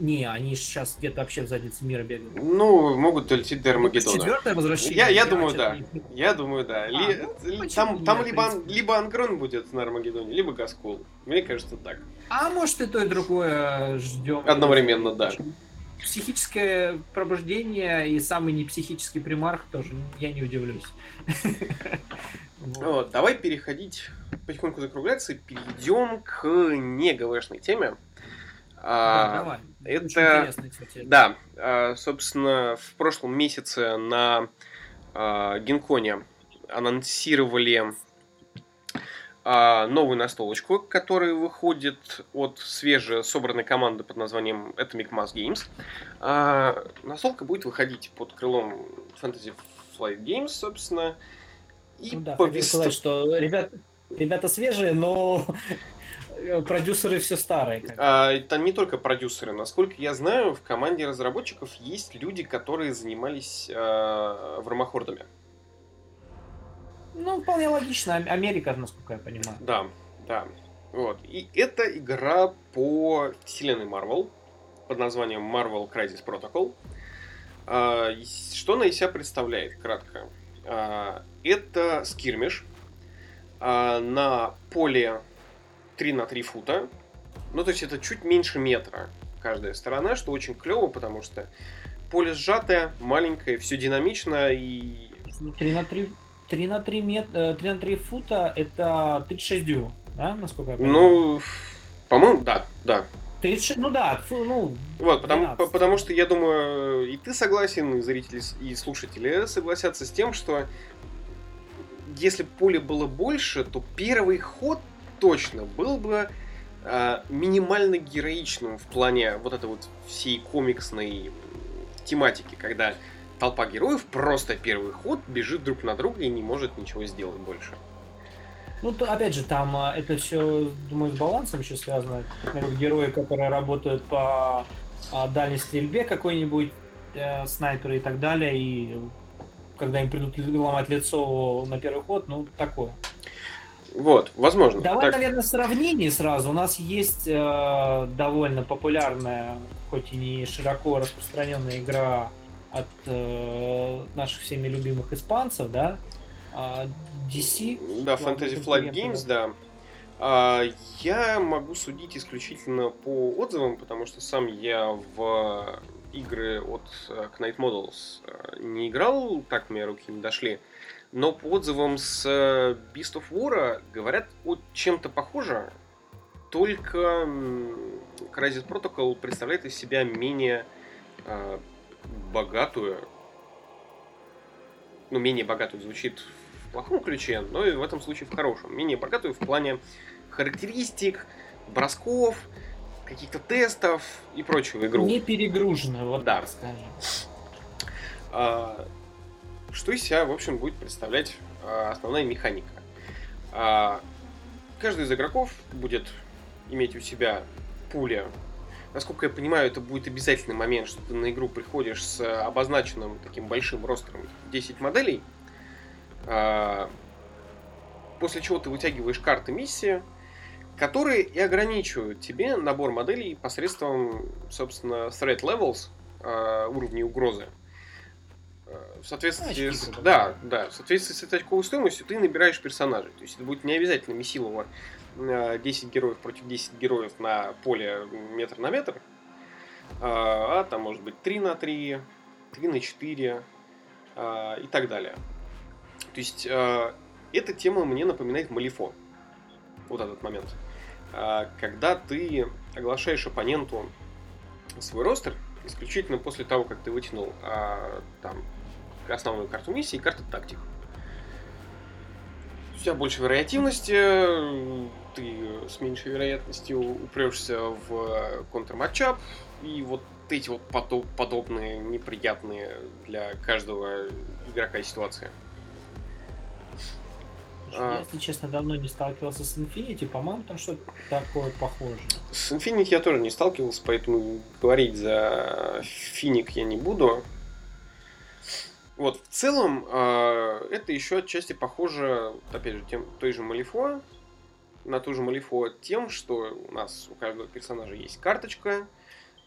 Не, они сейчас где-то вообще в заднице мира бегают. Ну, могут долететь до Армагеддона. Четвертое возвращение. Я, я думаю, вообще-то да. не- Я думаю, да. Ли- ну, ли- почему там нет, там в либо, ан- либо Ангрон будет на Армагеддоне, либо Гаскул. Мне кажется, так. А может и то, и другое ждем. Одновременно, да. Психическое пробуждение и самый непсихический примарх тоже, я не удивлюсь. Вот. Давай переходить, потихоньку закругляться, перейдем к не ГВшной теме. Да, А, давай. это-. Да, а, собственно, в прошлом месяце на а, Генконе анонсировали новую настолочку, которая выходит от свеже собранной команды под названием Atomic Mass Games. А, Настолка будет выходить под крылом Fantasy Flight Games, собственно. И Ну да, хотел сказать, что ребят, ребята свежие, но продюсеры все старые. А, там не только продюсеры. Насколько я знаю, в команде разработчиков есть люди, которые занимались а, вармахордами. Ну, вполне логично. Ам- Америка, насколько я понимаю. Да, да. Вот. И это игра по вселенной Marvel под названием Marvel Crisis Protocol. А, Что она из себя представляет, кратко? А, Это скирмиш а, на поле 3 на 3 фута. Ну, то есть это чуть меньше метра каждая сторона, что очень клево, потому что поле сжатое, маленькое, все динамично и 3 на 3, 3 на 3, мет, э, 3 на 3 фута это 36 дюймов, да, насколько я понимаю? Ну, по-моему, да, да. 36, ну да, ну, Вот, потому, 12. по- потому что я думаю, и ты согласен, и зрители, и слушатели согласятся с тем, что если поле было больше, то первый ход точно был бы а, минимально героичным в плане вот этой вот всей комиксной тематики, когда толпа героев просто первый ход бежит друг на друга и не может ничего сделать больше. ну, то, опять же, там а, это все, думаю, с балансом еще связано. Например, герои, которые работают по а, дальней стрельбе какой-нибудь, э, снайперы и так далее, и когда им придут ломать лицо на первый ход, ну, такое. Вот, возможно. Давай, Так, наверное, сравнение сразу. У нас есть э, довольно популярная, хоть и не широко распространенная игра от э, наших всеми любимых испанцев, да? а, DC. Да, Fantasy Flight Games, да. А, я могу судить исключительно по отзывам, потому что сам я в игры от э, Knight Models э, не играл, так мне руки не дошли. Но по отзывам с э, Beast of War говорят о чем-то похоже, только Crisis Protocol представляет из себя менее э, богатую, ну, менее богатую звучит в плохом ключе, но и в этом случае в хорошем. Менее богатую в плане характеристик, бросков, каких-то тестов и прочего игру. Не перегруженную, вот да. скажем. А, что из себя, в общем, будет представлять а, основная механика. А, каждый из игроков будет иметь у себя пуля. Насколько я понимаю, это будет обязательный момент, что ты на игру приходишь с обозначенным таким большим ростером 10 моделей. А, после чего ты вытягиваешь карты миссии, которые и ограничивают тебе набор моделей посредством, собственно, threat levels, э, уровней угрозы. Э, в соответствии с, да, да, в соответствии с этой очковой стоимостью ты набираешь персонажей. То есть это будет не обязательно Месилова 10 героев против 10 героев на поле метр на метр, а, а там может быть 3 на 3, 3 на 4 а, и так далее. То есть эта тема мне напоминает Малифон. Вот этот момент. Когда ты оглашаешь оппоненту свой ростер, исключительно после того, как ты вытянул там основную карту миссии и карту тактик. У тебя больше вариативности, ты с меньшей вероятностью упрешься в контрматчап, и вот эти вот подобные неприятные для каждого игрока ситуации. А... Я, если честно, давно не сталкивался с Infinity, по-моему, там что-то такое похоже. С Infinity я тоже не сталкивался, поэтому говорить за Финик я не буду. Вот, в целом, э, это еще отчасти похоже, опять же, тем, той же Малифо, на ту же Малифо тем, что у нас у каждого персонажа есть карточка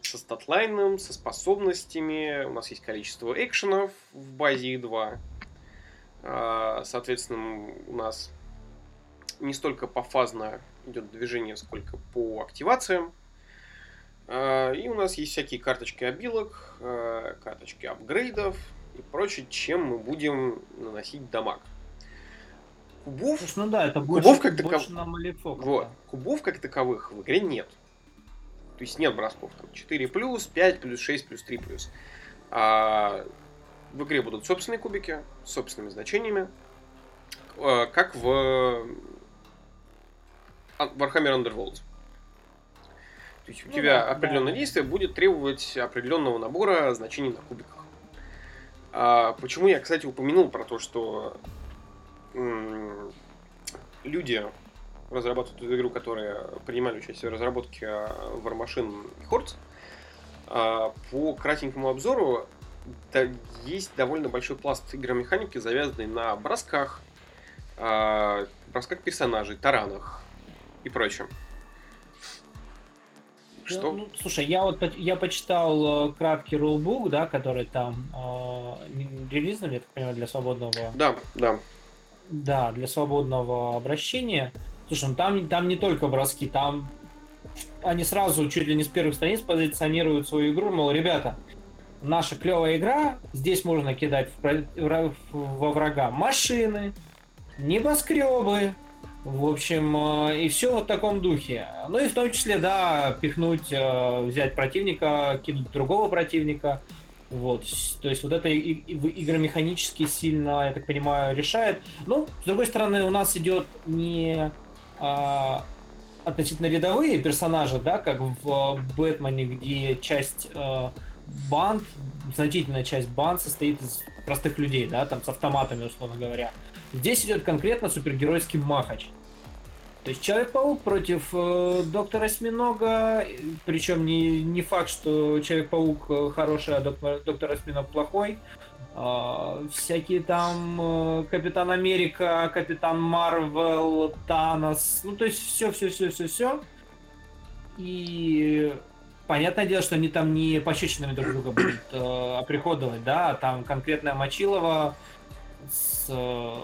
со статлайном, со способностями, у нас есть количество экшенов в базе И2, а, соответственно, у нас не столько пофазно идет движение, сколько по активациям. А, и у нас есть всякие карточки обилок, а, карточки апгрейдов и прочее, чем мы будем наносить дамаг. Кубов, Слушай, ну да, это больше, кубов как больше на малифок, вот, да. Кубов как таковых в игре нет. То есть нет бросков. Там 4 плюс, 5 плюс, 6 плюс, 3 плюс. А в игре будут собственные кубики с собственными значениями, э, как в Warhammer Underworld. То есть у ну, тебя да, определенное да. действие будет требовать определенного набора значений на кубиках. А почему я, кстати, упомянул про то, что люди разрабатывают эту игру, которые принимали участие в разработке War Machine и Hordes, а, по кратенькому обзору да, есть довольно большой пласт игромеханики, завязанный на бросках, э, бросках персонажей, таранах и прочем. Что? Ну, ну, слушай, я вот я почитал э, краткий рулбук, да, который там э, релизнули, я так понимаю, для свободного. Да, да. Да, для свободного обращения. Слушай, ну там, там не только броски, там они сразу чуть ли не с первых страниц позиционируют свою игру, мол, ребята, наша клевая игра. Здесь можно кидать во врага машины, небоскребы, в общем, э, и все вот в таком духе. Ну и в том числе, да, пихнуть, э, взять противника, кинуть другого противника. Вот, то есть вот это и, и, игромеханически сильно, я так понимаю, решает. Ну, с другой стороны, у нас идет не а, относительно рядовые персонажи, да, как в Бэтмене, где часть а, банд, значительная часть банд состоит из простых людей, да, там с автоматами, условно говоря. Здесь идет конкретно супергеройский махач. То есть Человек-паук против э, доктора Осьминога, причем не, не факт, что Человек-паук э, хороший, а доктор, доктор Осьминог плохой. Э, всякие там э, Капитан Америка, Капитан Марвел, Танос, ну то есть все, все, все, все, все. И Понятное дело, что они там не пощечинами друг друга будут э, оприходовать, да, там конкретная Мочилова с, э,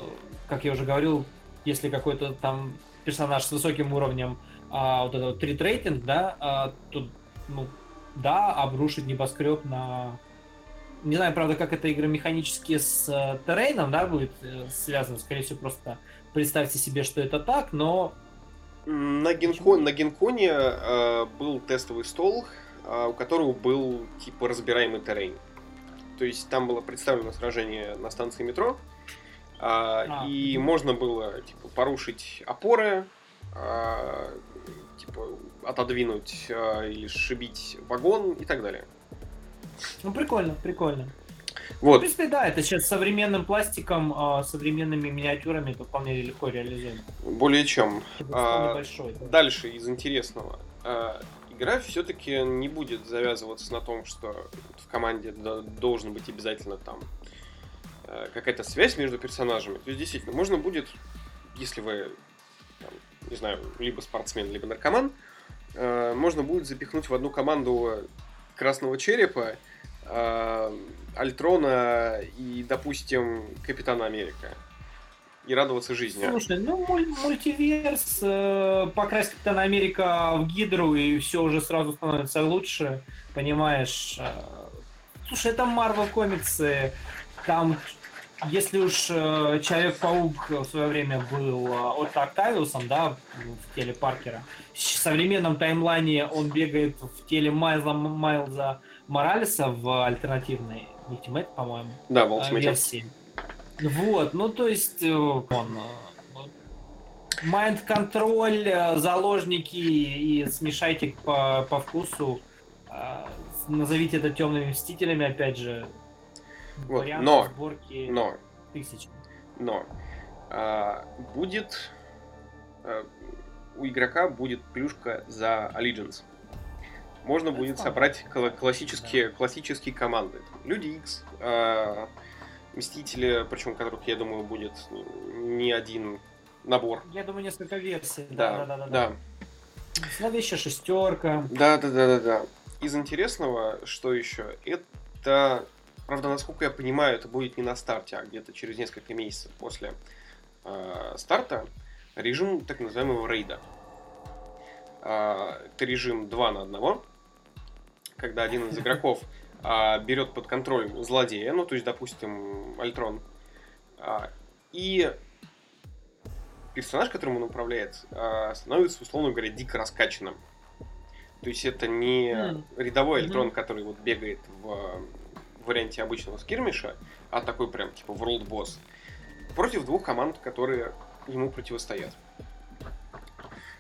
как я уже говорил, если какой-то там персонаж с высоким уровнем а, вот этого трит рейтинг, да, а, то, ну, да, обрушить небоскреб на... Не знаю, правда, как эта игра механически с э, террейном, да, будет э, связана. Скорее всего, просто представьте себе, что это так, но... На, Генкон, на Генконе э, был тестовый стол, э, у которого был, типа, разбираемый террейн. То есть там было представлено сражение на станции метро, э, а, и можно было, типа, порушить опоры, э, типа, отодвинуть э, или сшибить вагон и так далее. Ну, прикольно, прикольно. Вот. В принципе, да, это сейчас современным пластиком, э, современными миниатюрами это вполне легко реализуемо. Более чем. А, большой, да. Дальше из интересного. А, игра все-таки не будет завязываться на том, что в команде должен быть обязательно там какая-то связь между персонажами. То есть, действительно, можно будет, если вы, там, не знаю, либо спортсмен, либо наркоман, э, можно будет запихнуть в одну команду Красного Черепа, э, Альтрона и, допустим, Капитана Америка. И радоваться жизни. Слушай, ну мультиверс, э, покрась Капитана Америка в Гидру, и все уже сразу становится лучше, понимаешь? Э, слушай, это Марвел комиксы, там если уж э, Человек-паук в свое время был э, от Октавиусом, да, в теле Паркера, в современном таймлайне он бегает в теле Майлза, Майлза Моралеса в альтернативной Ultimate, по-моему, да, в э, версии. Вот, ну то есть э, он Майнд э, контроль, заложники и смешайте по, по вкусу. Назовите это темными мстителями, опять же. Вот, но, сборки но, тысяч. Но а, будет а, у игрока будет плюшка за Allegiance можно Это будет собрать классические, да. классические команды. Люди X, э, Мстители, причем которых, я думаю, будет не один набор. Я думаю, несколько версий. Да, да, да. да, да. Зловещая шестерка. Да, да, да, да, да. Из интересного, что еще? Это, правда, насколько я понимаю, это будет не на старте, а где-то через несколько месяцев после э, старта режим так называемого рейда. Э, это режим 2 на 1 когда один из игроков а, берет под контроль злодея, ну, то есть, допустим, Альтрон, а, и персонаж, которым он управляет, а, становится, условно говоря, дико раскачанным. То есть это не mm. рядовой Альтрон, mm-hmm. который вот бегает в варианте обычного скирмиша, а такой прям типа World Boss. Против двух команд, которые ему противостоят.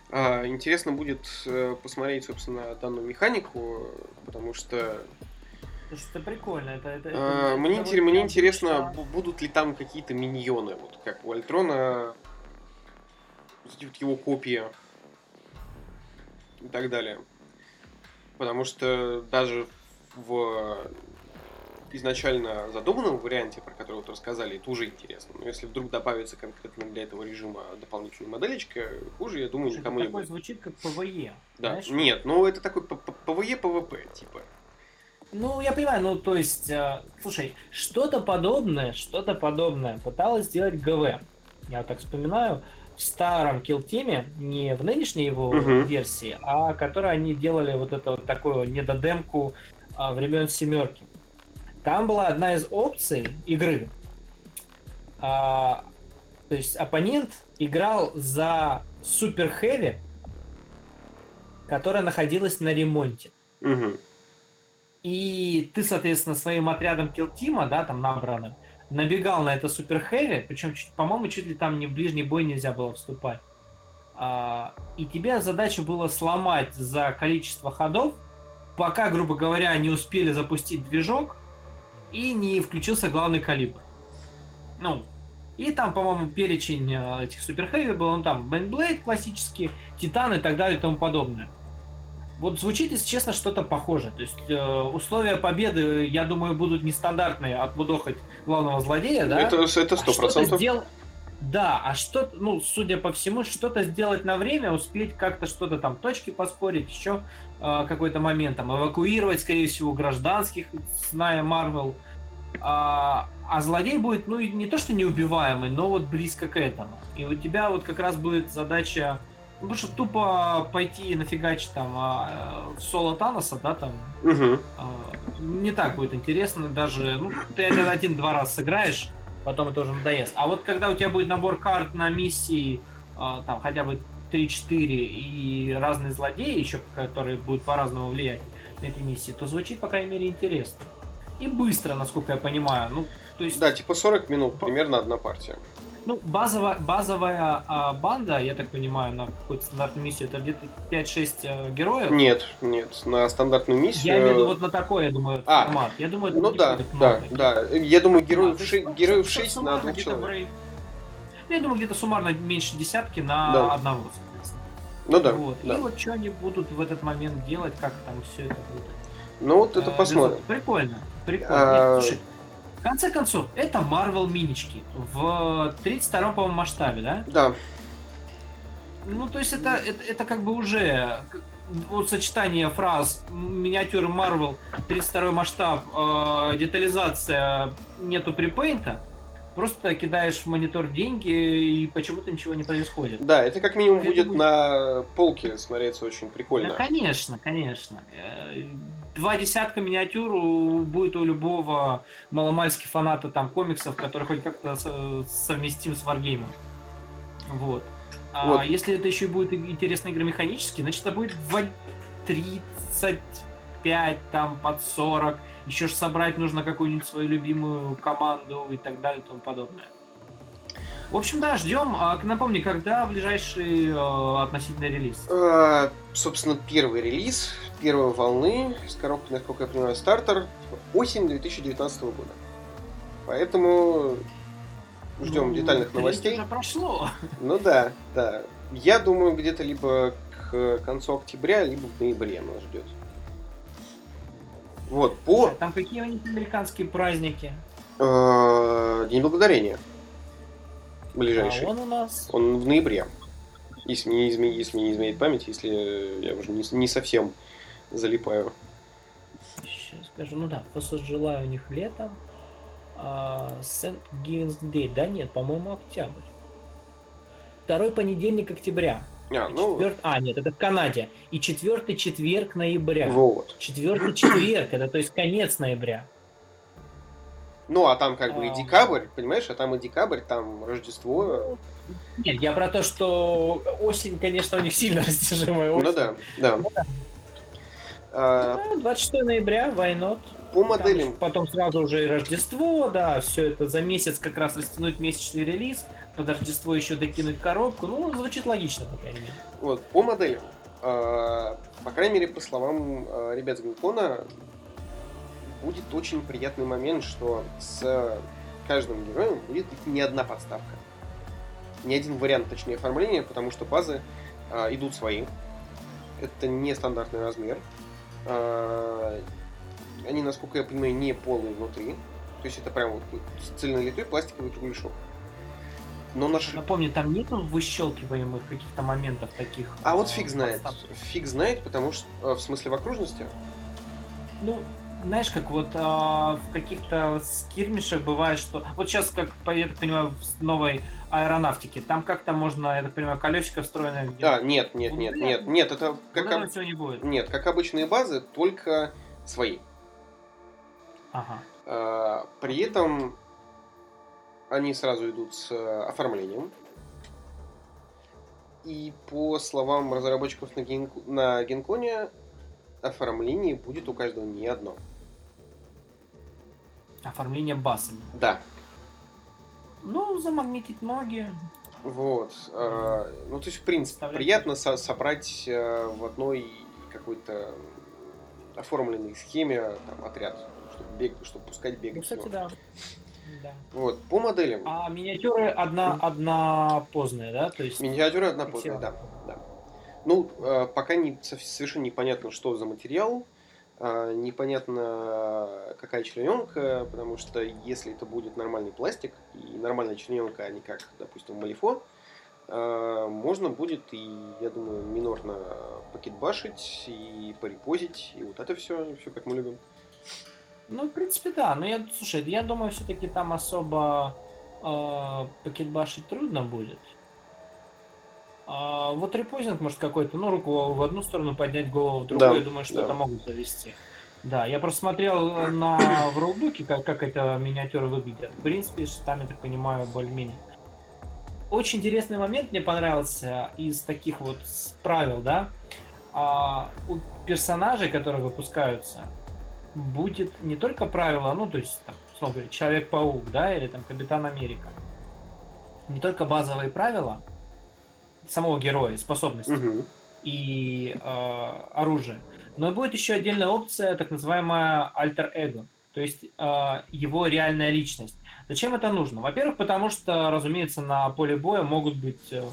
А, интересно будет э, посмотреть, собственно, данную механику, потому что... Это прикольно. Это, это, а, это, мне, интерес, мне интересно, будут ли там какие-то миньоны, вот как у Альтрона, его копии и так далее. Потому что даже в изначально задуманном варианте, про который вот рассказали, это уже интересно. Но если вдруг добавится конкретно для этого режима дополнительная моделечка, хуже, я думаю, никому не будет. звучит как PvE. Да, знаешь? нет, ну это такой PvE, PvP, типа. Ну, я понимаю, ну, то есть, э, слушай, что-то подобное, что-то подобное пыталась сделать ГВ. Я вот так вспоминаю, в старом килтиме, не в нынешней его uh-huh. версии, а которой они делали вот эту вот такую недодемку а, времен семерки. Там была одна из опций игры. А, то есть оппонент играл за Супер Хэви, которая находилась на ремонте. Угу. И ты, соответственно, своим отрядом килтима, да, там набранным, набегал на это Супер Хэви, причем, по-моему, чуть ли там не в ближний бой нельзя было вступать. А, и тебе задача была сломать за количество ходов, пока, грубо говоря, не успели запустить движок, и не включился главный калибр. Ну, и там, по-моему, перечень э, этих супер хэви был, он там Бенблейд классический, Титан и так далее и тому подобное. Вот звучит, если честно, что-то похоже. То есть э, условия победы, я думаю, будут нестандартные отбудохать главного злодея, да? Это это сто процентов. А да, а что, ну, судя по всему, что-то сделать на время, успеть как-то что-то там, точки поспорить, еще э, какой-то момент, там, эвакуировать, скорее всего, гражданских, зная Марвел. а, а злодей будет, ну, не то что неубиваемый, но вот близко к этому. И у тебя вот как раз будет задача, ну, потому что тупо пойти нафигачить там а, в соло Таноса, да, там, Угу. а, не так будет интересно даже, ну, ты один-два раз сыграешь, потом это уже надоест. А вот когда у тебя будет набор карт на миссии, а, там, хотя бы 3-4 и разные злодеи еще, которые будут по-разному влиять на эти миссии, то звучит, по крайней мере, интересно. И быстро, насколько я понимаю. Ну, то есть, Да, типа 40 минут примерно одна партия. Ну, базовая, базовая а, банда, я так понимаю, на какую-то стандартную миссию, это где-то 5-6 э, героев. Нет, нет, на стандартную миссию. Я имею в виду вот на такой, я думаю, А, формат. Я думаю, Ну да, да, да. Я думаю, героев, то ши- есть, героев су- 6 на двух человек. районе- Я думаю, где-то суммарно меньше десятки на Да. одного. соответственно. Ну да, вот. да. И вот что они будут в этот момент делать, как там все это будет. Ну вот это Э, посмотрим. Прикольно. Прикольно. А, слушай, в конце концов, это Marvel минички в 32-м, по-моему, масштабе, да? Да, Ну, то есть это, это, это как бы уже вот сочетание фраз миниатюры Marvel, 32 масштаб, э, детализация, нету припейнта, просто кидаешь в монитор деньги и почему-то ничего не происходит. да, это как минимум Это будет будет- на полке смотреться очень Да, прикольно. конечно, конечно. Два десятка миниатюр будет у любого маломальски фаната там комиксов, который хоть как-то со- совместим с Wargame. Вот. А Вот. если это еще будет интересная игра механически, значит это будет в 35, там под 40. Еще ж собрать нужно какую-нибудь свою любимую команду и так далее и тому подобное. В общем, да, ждем. А, напомни, когда ближайший э, относительно релиз? А, собственно, первый релиз первой волны с коробкой, насколько я понимаю, стартер осень 2019 года. Поэтому ждем Ну, детальных новостей. уже прошло. Ну да, да. Я думаю, где-то либо к концу октября, либо в ноябре нас ждет. Вот, по Там какие у них американские праздники? э, День Благодарения. Ближайший. А он у нас... Он в ноябре. Если не, изме... если не изменяет память, если я уже не, не совсем залипаю. Сейчас скажу. Ну да, 4 of July у них летом. А, St. Givens Day. Да нет, по-моему, октябрь. Второй понедельник октября. А, ну, Четвёр- А, нет, это в Канаде. И четвертый четверг ноября. вот. Четвертый четверг, это то есть конец ноября. Ну, а там как бы и А. декабрь, понимаешь, а там и декабрь, там Рождество. Нет, я про то, что осень, конечно, у них сильно растяжимая осень. Ну да, да. А, Ну, 26 ноября, why not? по Там моделям Потом сразу уже и Рождество, да, все это за месяц как раз растянуть месячный релиз, под Рождество еще докинуть коробку. Ну, звучит логично, по крайней мере. Вот, по моделям. а, по крайней мере, по словам а, ребят с Геймкона, будет очень приятный момент, что с каждым героем будет не одна подставка. Не один вариант, точнее, оформления, потому что базы а, идут свои. Это не стандартный размер. А, они, насколько я понимаю, не полые внутри. То есть это прям вот цельнолитой пластиковый кругляшок. Но наш Напомню, там нету выщелкиваемых каких-то моментов таких. А вот фиг знает. Фиг знает, потому что э, в смысле в окружности. Ну, знаешь, как вот а, в каких-то скирмишах бывает, что... Вот сейчас, как я так понимаю, в новой аэронавтике, там как-то можно, я так понимаю, колесико встроенное... где- А, нет, нет, нет, нет, нет, это как об- не будет. нет, как обычные базы, только свои. Ага. А, При этом они сразу идут с э, оформлением. И по словам разработчиков на, Генк- на Генконе, оформление будет у каждого не одно. Оформление басами. Да, Ну, замагнитить ноги. Вот. э, Ну, то есть, в принципе, Вставлять. приятно со- собрать э, в одной какой-то оформленной схеме там, отряд, чтобы, бег, чтобы пускать бегать. Ну, кстати, да. Да. Вот. По моделям. А миниатюры одна, однопозные, да? То есть... Миниатюра как однопозная, все. да. да. Ну, э, пока не, сов- совершенно непонятно, что за материал. Э, непонятно, какая члененка, потому что если это будет нормальный пластик и нормальная члененка, а не как, допустим, малифо, э, можно будет и, я думаю, минорно пакетбашить и порепозить, и вот это все, все как мы любим. Ну, в принципе, да. Но я, слушай, я думаю, все-таки там особо э, пакетбашить трудно будет. А вот репозинг может какой-то, ну, руку в одну сторону поднять, голову в другую, Да, я думаю, что да. это могут завести. Да, я просто смотрел на в роутбуке, как, как это миниатюры выглядят. В принципе, там, я так понимаю, более-менее. Очень интересный момент мне понравился из таких вот правил, да. А, у персонажей, которые выпускаются, будет не только правило, ну, то есть, там, условно говоря, Человек-паук, да, или там Капитан Америка. Не только базовые правила самого героя, способности Мгм. и э, оружие. Но будет еще отдельная опция, так называемая альтер-эго, то есть э, его реальная личность. Зачем это нужно? Во-первых, потому что, разумеется, на поле боя могут быть э,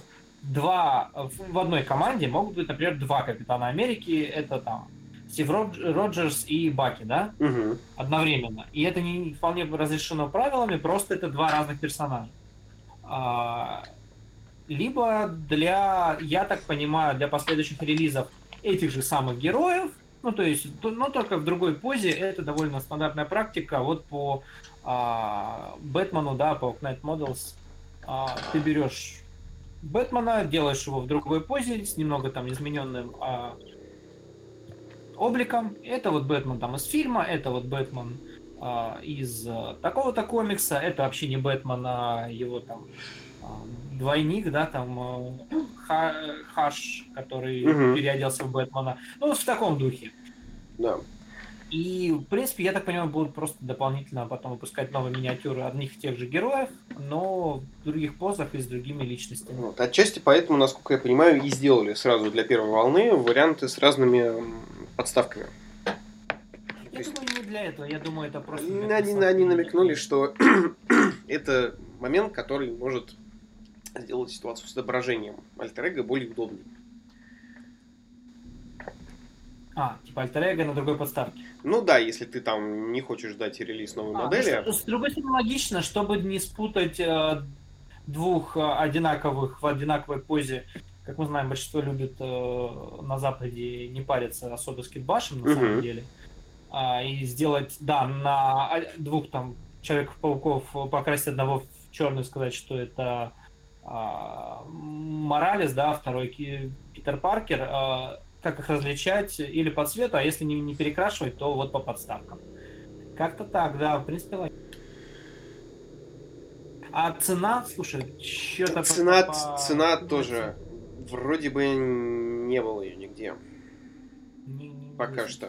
два, в в одной команде могут быть, например, два Капитана Америки, это там Стив Родж- Роджерс и Баки, да, Мгм. одновременно. И это не вполне разрешено правилами, просто это два разных персонажа. Либо для, я так понимаю, для последующих релизов этих же самых героев, ну то есть, но только в другой позе, это довольно стандартная практика. Вот по а, Бэтмену, да, по Knight Models, а, ты берешь Бэтмена, делаешь его в другой позе с немного там измененным а, обликом. Это вот Бэтмен там из фильма, это вот Бэтмен из такого-то комикса, это вообще не Бэтмен, а его там двойник, да, там а, Ха- Хаш, который Мгм. переоделся в Бэтмена. Ну, вот в таком духе. Да. И, в принципе, я так понимаю, будут просто дополнительно потом выпускать новые миниатюры одних и тех же героев, но в других позах и с другими личностями. Вот. Отчасти поэтому, насколько я понимаю, и сделали сразу для первой волны варианты с разными подставками. Я думаю, не для этого, я думаю, это просто... Они, они намекнули, что это момент, который может сделать ситуацию с отображением альтер более удобной. А, типа альтер на другой подставке. Ну да, если ты там не хочешь дать релиз новой А, модели. ну, с другой стороны, логично, чтобы не спутать э, двух э, одинаковых в одинаковой позе. Как мы знаем, большинство любит э, на Западе не париться особо с китбашем, на самом Мгм. деле. А, и сделать, да, на а- двух там Человеков-пауков покрасить одного в черный, сказать, что это Моралес, да, второй Питер Паркер, а, как их различать или по цвету, а если не, не перекрашивать, то вот по подставкам. Как-то так, да, в принципе, логично. А цена, слушай, что-то... Цена, цена тоже вроде бы не было ее нигде пока что.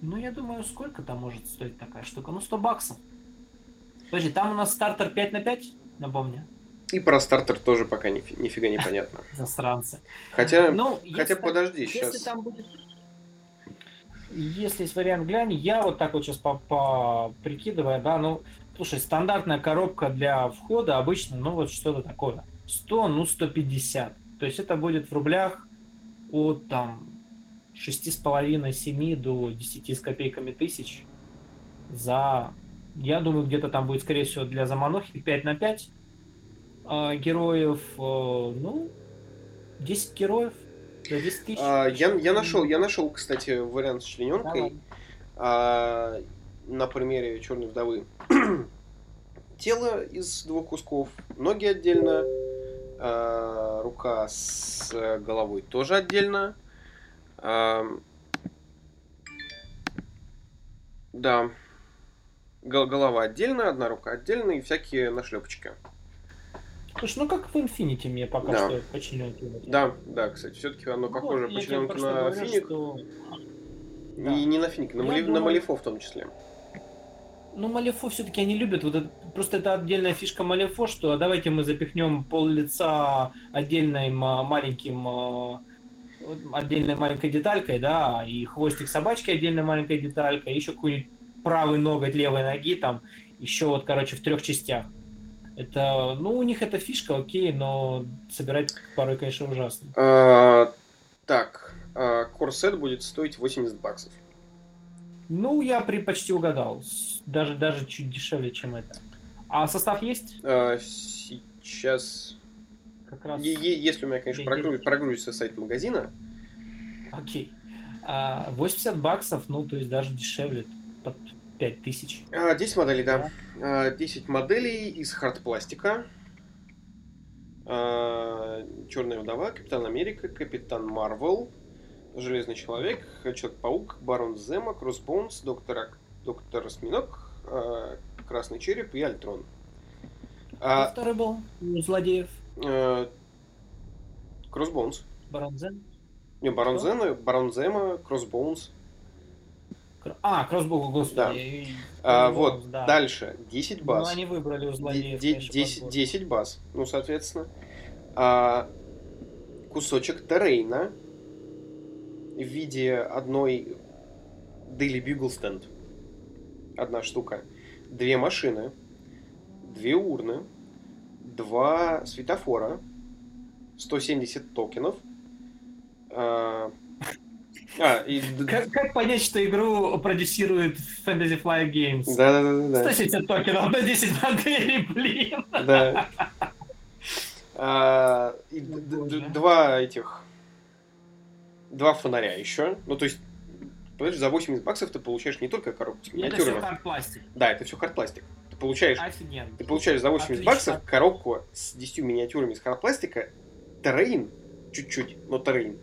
Ну, я думаю, сколько там может стоить такая штука? Ну, 100 баксов. Подожди, там у нас стартер 5 на 5, напомню, И про стартер тоже пока нифи- нифига не понятно. засранцы. Хотя, Ну, хотя если- подожди, Если сейчас. там будет... Если есть вариант глянь, я вот так вот сейчас по, по прикидывая, да, ну, слушай, стандартная коробка для входа обычно, ну, вот что-то такое. 100, ну, 150. То есть это будет в рублях от там 6,5-7 до 10 с копейками тысяч за, я думаю, где-то там будет, скорее всего, для заманухи 5 на 5 э, героев, э, ну, 10 героев за 10 тысяч. А, я, я нашел, я нашел, кстати, вариант с члененкой. А, на примере Черной вдовы. Тело из двух кусков, ноги отдельно, а, рука с э, головой тоже отдельно. А, да. Гол- Голова отдельно, одна рука отдельно и всякие нашлепочки. Слушай, ну как в Infinity мне пока Да. что починенки. вот. Да, да, кстати, все-таки оно Ну, похоже я по на говорю, финик. что- да. И не на финик, на, Мали- на думаю- Малифо в том числе. Ну, Малифо все-таки они любят. Вот это, просто это отдельная фишка Малифо, что давайте мы запихнем пол лица отдельным маленьким а, вот отдельной маленькой деталькой, да, и хвостик собачки отдельной маленькой деталькой, еще какой-нибудь правый ноготь левой ноги там, еще вот, короче, в трех частях. Это, ну, у них эта фишка, окей, но собирать порой, конечно, ужасно. А, так, а, корсет будет стоить 80 баксов. Ну, я при, почти угадал. Даже, даже чуть дешевле, чем это. А состав есть? А, сейчас... Как раз. Е- е- если у меня, конечно, прогрузится, прогрузится сайт магазина. Окей. А 80 баксов, ну, то есть даже дешевле, под 5000. А, 10 моделей, да. А, 10 моделей из хардпластика. А, Черная вдова, Капитан Америка, Капитан Марвел, Железный человек, Человек-паук, Барон Земо, Кроссбоунс, Доктор, Доктор Осьминог, а, Красный череп и Альтрон. А А, второй был у злодеев. э, Кроссбоунс. Барон Земо. Не, Барон? Зема, Барон Зема, Кроссбоунс. А, Кроссбоу, господи. Да. А, вот, да. дальше. 10 Ну, баз. они выбрали у Де- злодеев. де- конечно, 10, подбор. 10 баз, ну, соответственно. А, кусочек террейна в виде одной Daily Bugle Stand. Одна штука. Две машины, две урны, два светофора, 170 токенов. А, а, и... Как, как понять, что игру продюсирует Fantasy Flight Games? Да-да-да-да. 170 токенов на 10 моделей, блин. Да. А, и два этих... Два фонаря еще. Ну, то есть, понимаешь, за 80 баксов ты получаешь не только коробку с Это все миниатюрами. как пластик. Да, это все хардпластик. Ты получаешь, Офигенно. ты получаешь за 80 Отлично. баксов коробку с 10 миниатюрами из хардпластика, террейн, чуть-чуть, но террейн,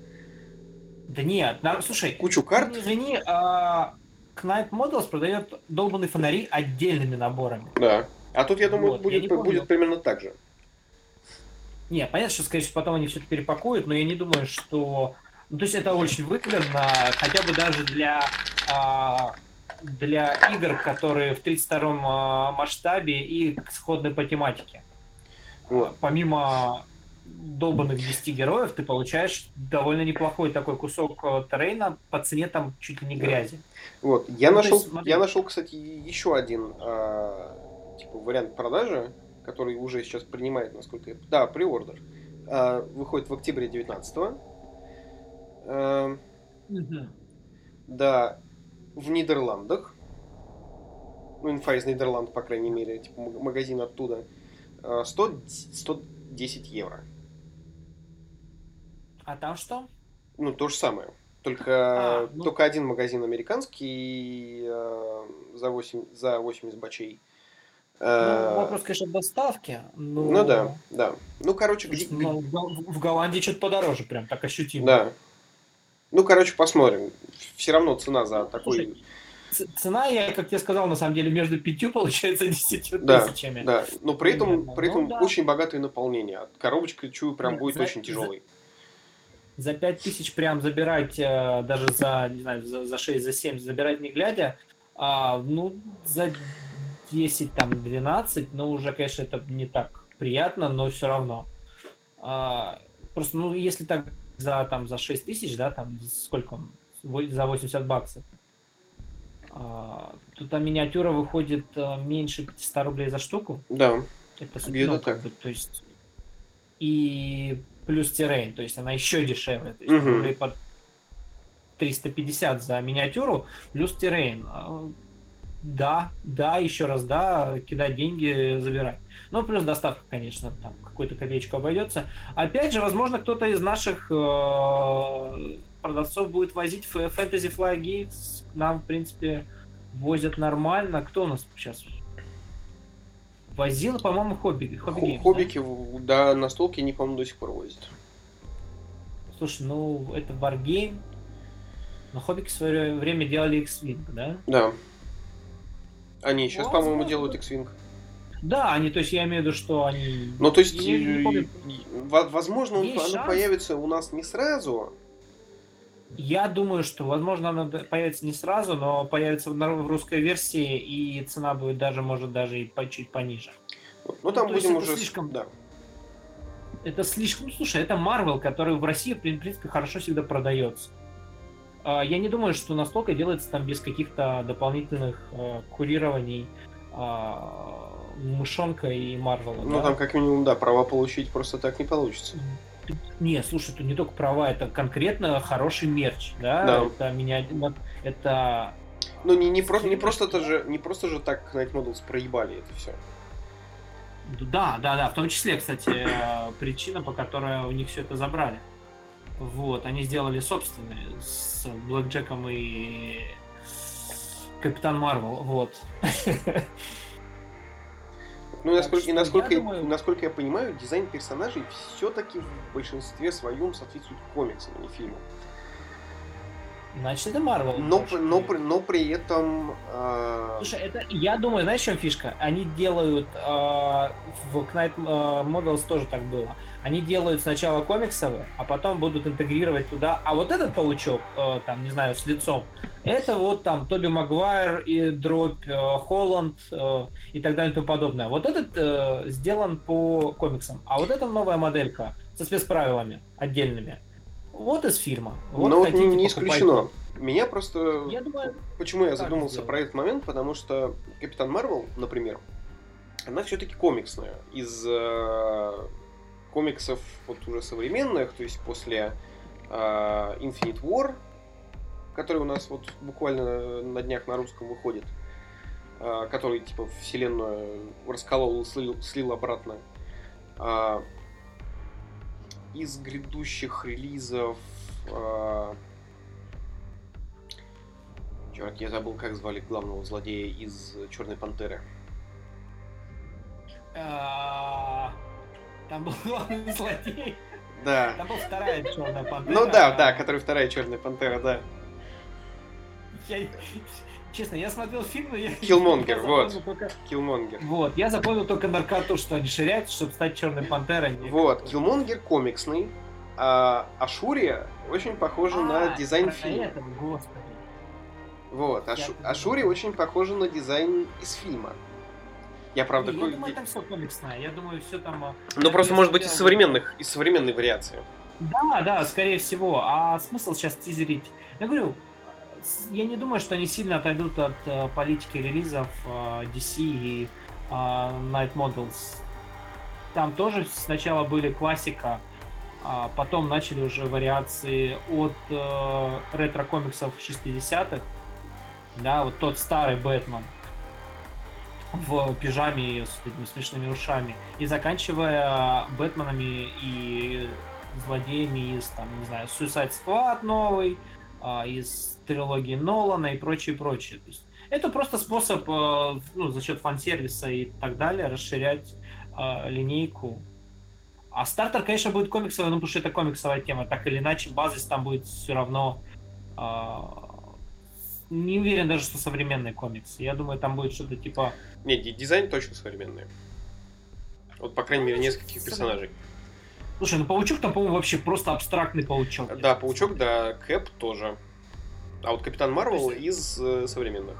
Да нет, на- слушай, кучу карт. ну, извини, а, Knight Models продает долбанные фонари отдельными наборами. Да. А тут, я думаю, Вот, я будет, помню. будет примерно так же. Не, понятно, что, скорее всего, потом они все это перепакуют, но я не думаю, что... Ну, то есть это очень выгодно, хотя бы даже для, а, для игр, которые в 32-м а, масштабе и сходны по тематике. Вот. Помимо долбанных 10 героев, ты получаешь довольно неплохой такой кусок э, террейна по цене там чуть ли не грязи. Вот, я Ну, нашел, есть, смотри. я нашел, кстати, еще один а, типа вариант продажи, который уже сейчас принимает, насколько я... Да, приордер. А, выходит в октябре 19 Да, в Нидерландах. Ну, инфа из Нидерланд, по крайней мере, типа магазин оттуда. А, 100, 110 евро. А там что? Ну, то же самое. Только, А, ну- только один магазин американский э, за, 8, за 80 бачей. Э, Ну, вопрос, конечно, доставки. но- ну да, да. Ну, короче, где... Ну, в Гол- в Голландии что-то подороже, прям так ощутимо. Да. Ну, короче, посмотрим. Все равно цена за такой... Слушай, Цена, я, как я сказал, на самом деле, между пятью, получается, десятью Да, тысячами. Да, но при этом, Примерно. при этом Ну, да. очень богатое наполнение. Коробочка, чую, прям Нет, будет за- очень тяжелой. За пять тысяч прям забирать, э, даже за, не знаю, за, за 6, за 7 забирать не глядя, а, ну, за 10, там, 12, ну, уже, конечно, это не так приятно, но все равно. А, просто, ну, если так за, там, за 6 тысяч, да, там, сколько, он? За 80 баксов, а, то там миниатюра выходит э, меньше 500 рублей за штуку. Да, Это ну, как так. бы, то есть и плюс террейн, то есть она еще дешевле, то есть Мгм. рублей под 350 за миниатюру плюс террейн. А, Да, да, еще раз, да, кидать деньги, забирать. Ну, плюс доставка, конечно, там какую-то копеечку обойдется. Опять же, возможно, кто-то из наших э, продавцов будет возить Gates. К Нам, в принципе, возят нормально. Кто у нас сейчас? Возила, по-моему, Хобби. Хобби Хо- да? хоббики, в- да, настолки они, по-моему, до сих пор возят. Слушай, ну, это Wargame. Но Хоббики в свое время делали X-Wing, да? Да. Они сейчас, Возможно. по-моему, делают X-Wing. Да, они, то есть я имею в виду, что они... Ну, то есть, Я не э, помню. во- возможно, Есть оно шанс. появится у нас не сразу. Я думаю, что, возможно, она появится не сразу, но появится в русской версии, и цена будет даже, может, даже и по- чуть пониже. Ну, там есть будем уже... слишком- Да. Это слишком... Ну, слушай, это Marvel, который в России, в принципе, хорошо всегда продается. А, Я не думаю, что настолько делается там без каких-то дополнительных э, курирований а, мышонка и Марвела. Ну, да? там как минимум, да, права получить просто так не получится. Не, слушай, тут не только права, это конкретно хороший мерч, да? Да. Это меня, это Ну, не, не, про- не просто это же, не просто же так Night Models проебали это все. да, да, да, в том числе, кстати, э, причина, по которой у них все это забрали. Вот, они сделали собственные с Блэк Джеком и Капитан Марвел, вот. Ну, насколько, и насколько, я я, думаю- насколько я понимаю, дизайн персонажей все-таки в большинстве своем соответствует комиксам, а не фильмам. Значит, это Марвел. Но, больше. но, при- но при этом... а, Слушай, это, я думаю, знаешь, в чем фишка? Они делают, э, в Knight э, Models тоже так было. Они делают сначала комиксовые, а потом будут интегрировать туда. А вот этот паучок, э, там, не знаю, с лицом, это вот там Тоби Магуайр и Дробь, э, Холланд э, и так далее и тому подобное. Вот этот э, сделан по комиксам, а вот эта новая моделька со спецправилами отдельными. Вот из фильма. Вот но вот хотите, не, покупайте. исключено. Меня просто... Я думаю, Почему я задумался сделано. про этот момент? Потому что Капитан Марвел, например, она все-таки комиксная. Из э, комиксов вот уже современных, то есть после э, Infinite War, который у нас вот буквально на днях на русском выходит, э, который типа вселенную расколол и слил, слил обратно. А, из грядущих релизов э, Черт, я забыл, как звали главного злодея из Черной Пантеры. А, Там был главный злодей. Да. Там была вторая черная пантера. Ну да, да, который вторая Черная Пантера, да. Я- Честно, я смотрел фильм, но я... Киллмонгер, вот. только- Киллмонгер. Вот, я запомнил только наркоту, что они ширять, чтобы стать черной пантерой. Вот, Киллмонгер комиксный, а Ашурия очень похожа на А, дизайн про фильма. этого, господи. Вот, Ашу- понимаю. Ашурия очень похожа на дизайн из фильма. Я правда... Не, я думаю, там все комиксное. Я думаю, все там... а, Ну просто может быть из современных, из современной вариации. Да, да, скорее всего. А смысл сейчас тизерить? Я говорю, я не думаю, что они сильно отойдут от э, политики релизов э, DC и э, Night Models. Там тоже сначала были классика, а потом начали уже вариации от э, ретро-комиксов 60-х. Да, вот тот старый Бэтмен в пижаме с этими смешными ушами. И заканчивая Бэтменами и злодеями из, там, не знаю, Suicide Squad новый, а, из трилогии Нолана и прочее, прочее. То есть это просто способ э, ну, за счет фан-сервиса и так далее расширять э, линейку. А стартер, конечно, будет комиксовый, ну, потому что это комиксовая тема. Так или иначе, базис там будет все равно... э, не уверен даже, что современный комикс. Я думаю, там будет что-то типа... Не, ди- дизайн точно современный. Вот, по крайней мере, нескольких персонажей. Слушай, ну паучок там, по-моему, вообще просто абстрактный паучок. Да, Паучок, да, Кэп тоже. А вот Капитан Марвел есть- из э, современных.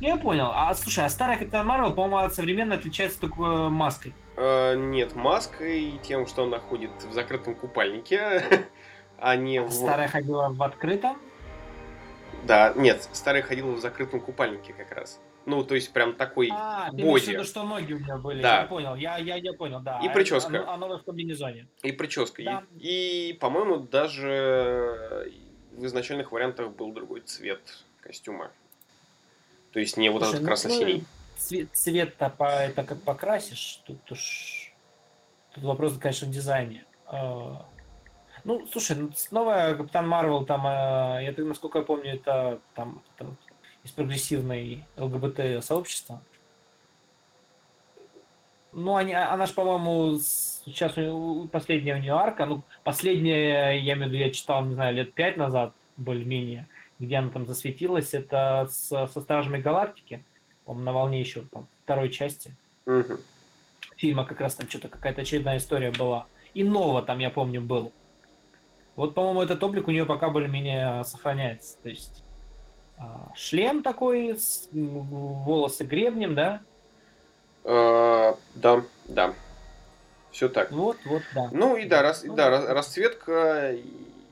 Я понял. А слушай, а старая Капитан Марвел, по-моему, от современной отличается только э, маской. Э, нет, маской и тем, что он находит в закрытом купальнике, а не в... Старая ходила в открытом. Да, нет, старый ходил в закрытом купальнике как раз. Ну, то есть прям такой... А, боди. виду, что ноги у меня были. Да. Я понял, я, я, я понял, да. И А прическа. это- А, новая в комбинезоне. И прическа. Да. И, и, по-моему, даже в изначальных вариантах был другой цвет костюма. То есть не вот Слушай, этот ну, красно-синий. Цвет, цвет-то по, это как покрасишь, тут уж... Тут вопрос, конечно, в дизайне. А, Ну, слушай, ну, новая Капитан Марвел, там, а, я так, насколько я помню, это там, там из прогрессивной ЛГБТ сообщества. Ну, они, а- она же, по-моему, с- сейчас у последняя у нее арка, ну, последняя, я имею в виду, я читал, не знаю, лет пять назад, более-менее, где она там засветилась, это с- со Стражами Галактики, по-моему, на волне еще там, второй части Мгм. фильма как раз там что-то какая-то очередная история была. И Нова там, я помню, был. Вот, по-моему, этот облик у нее пока более-менее сохраняется. То есть а, шлем такой, с, волосы гребнем, да? А, Да, да. Все так. Вот, вот, да. Ну и да, рас- Ну, да, вот. рас- расцветка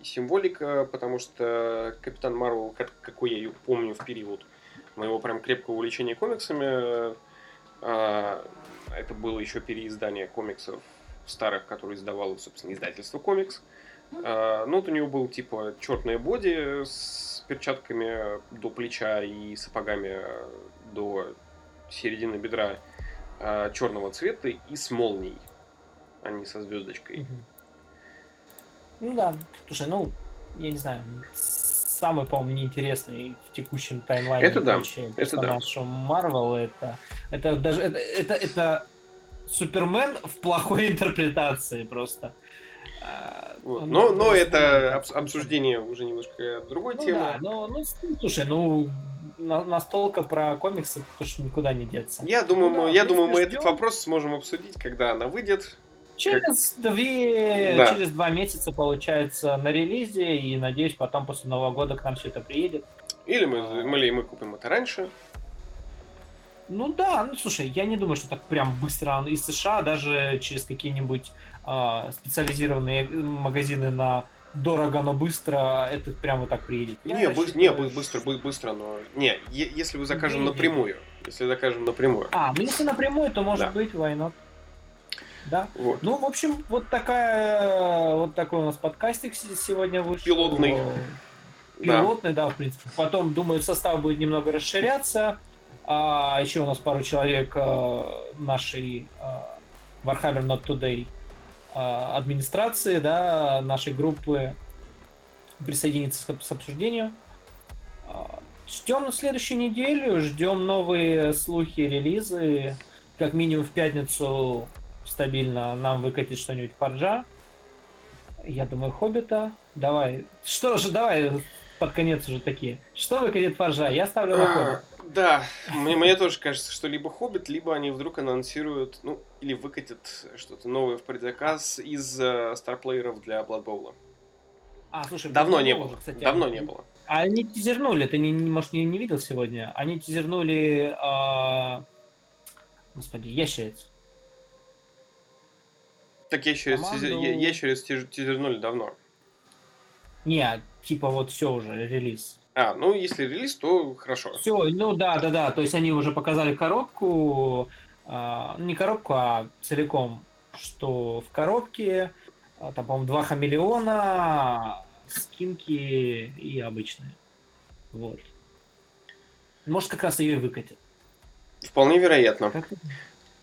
символика, потому что Капитан Марвел, как, какой я ее помню в период моего прям крепкого увлечения комиксами, а, это было еще переиздание комиксов старых, которые издавало, собственно, издательство комикс. А, ну, вот у него был типа черное боди с перчатками до плеча и сапогами до середины бедра черного цвета и с молнией, а не со звездочкой. Ну да, слушай, ну, я не знаю, самый, по-моему, неинтересный в текущем таймлайне Это да, это да. Марвел, это, это даже, это, это, это Супермен в плохой интерпретации просто. А, Вот. он Но, но это обс- обсуждение уже немножко другой Ну темы. да, но, ну, слушай, ну, на- настолько про комиксы, потому что никуда не деться. Я думаю, Ну да, мы, я думаю, мы принципе, этот ждем. вопрос сможем обсудить, когда она выйдет. Через две, Да. через два месяца получается на релизе, и надеюсь, потом после Нового года к нам все это приедет. Или мы, или мы купим это раньше. Ну да, ну слушай, я не думаю, что так прям быстро из США, даже через какие-нибудь а, специализированные магазины на дорого, но быстро, это прям вот так приедет. Я не, бы- не, бы- быстро, бы- быстро, но... Не, если вы закажем напрямую. Если закажем напрямую. А, ну если напрямую, то может Да. быть, why not? Да. Вот. Ну, в общем, вот такая, вот такой у нас подкастик сегодня вышел. Пилотный. Э, Да. Пилотный, да, в принципе. Потом, думаю, состав будет немного расширяться. А еще у нас пару человек э, нашей э, Warhammer Not Today э, администрации, да, нашей группы присоединится с, с обсуждению. А, Ждем на следующую неделю, ждем новые слухи, релизы. Как минимум в пятницу стабильно нам выкатит что-нибудь Форджа. Я думаю, Хоббита. Давай. Что же, давай под конец уже такие. Что выкатит Форджа? Я ставлю на А, Хоббит. Да, мне, мне тоже кажется, что либо Хоббит, либо они вдруг анонсируют, ну, или выкатят что-то новое в предзаказ из э, старплееров для Bowl. А, слушай, Давно не уже, было. кстати, Давно они- не было. А Они тизернули, ты, не, может, не, не видел сегодня? Они тизернули... а, Господи, ящериц. Так ящериц, Команду- ящериц тиз- тизернули давно. Не, типа вот все уже, релиз. А, ну если релиз, то хорошо. Все, ну да, да, да. То есть они уже показали коробку, а, ну, не коробку, а целиком, что в коробке, а, там, по-моему, два хамелеона, скинки и обычные. Вот. Может, как раз ее и выкатят. Вполне вероятно. Как ты-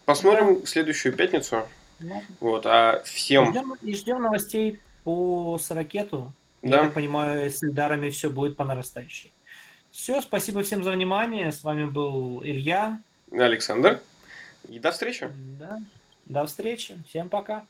Посмотрим следующую пятницу. Ну, Вот, а всем, ждем- и ждем новостей по Сорокету. Я да, так понимаю, с Эльдарами все будет по нарастающей. Все, спасибо всем за внимание. С вами был Илья. Александр. И до встречи. Да. До встречи. Всем пока.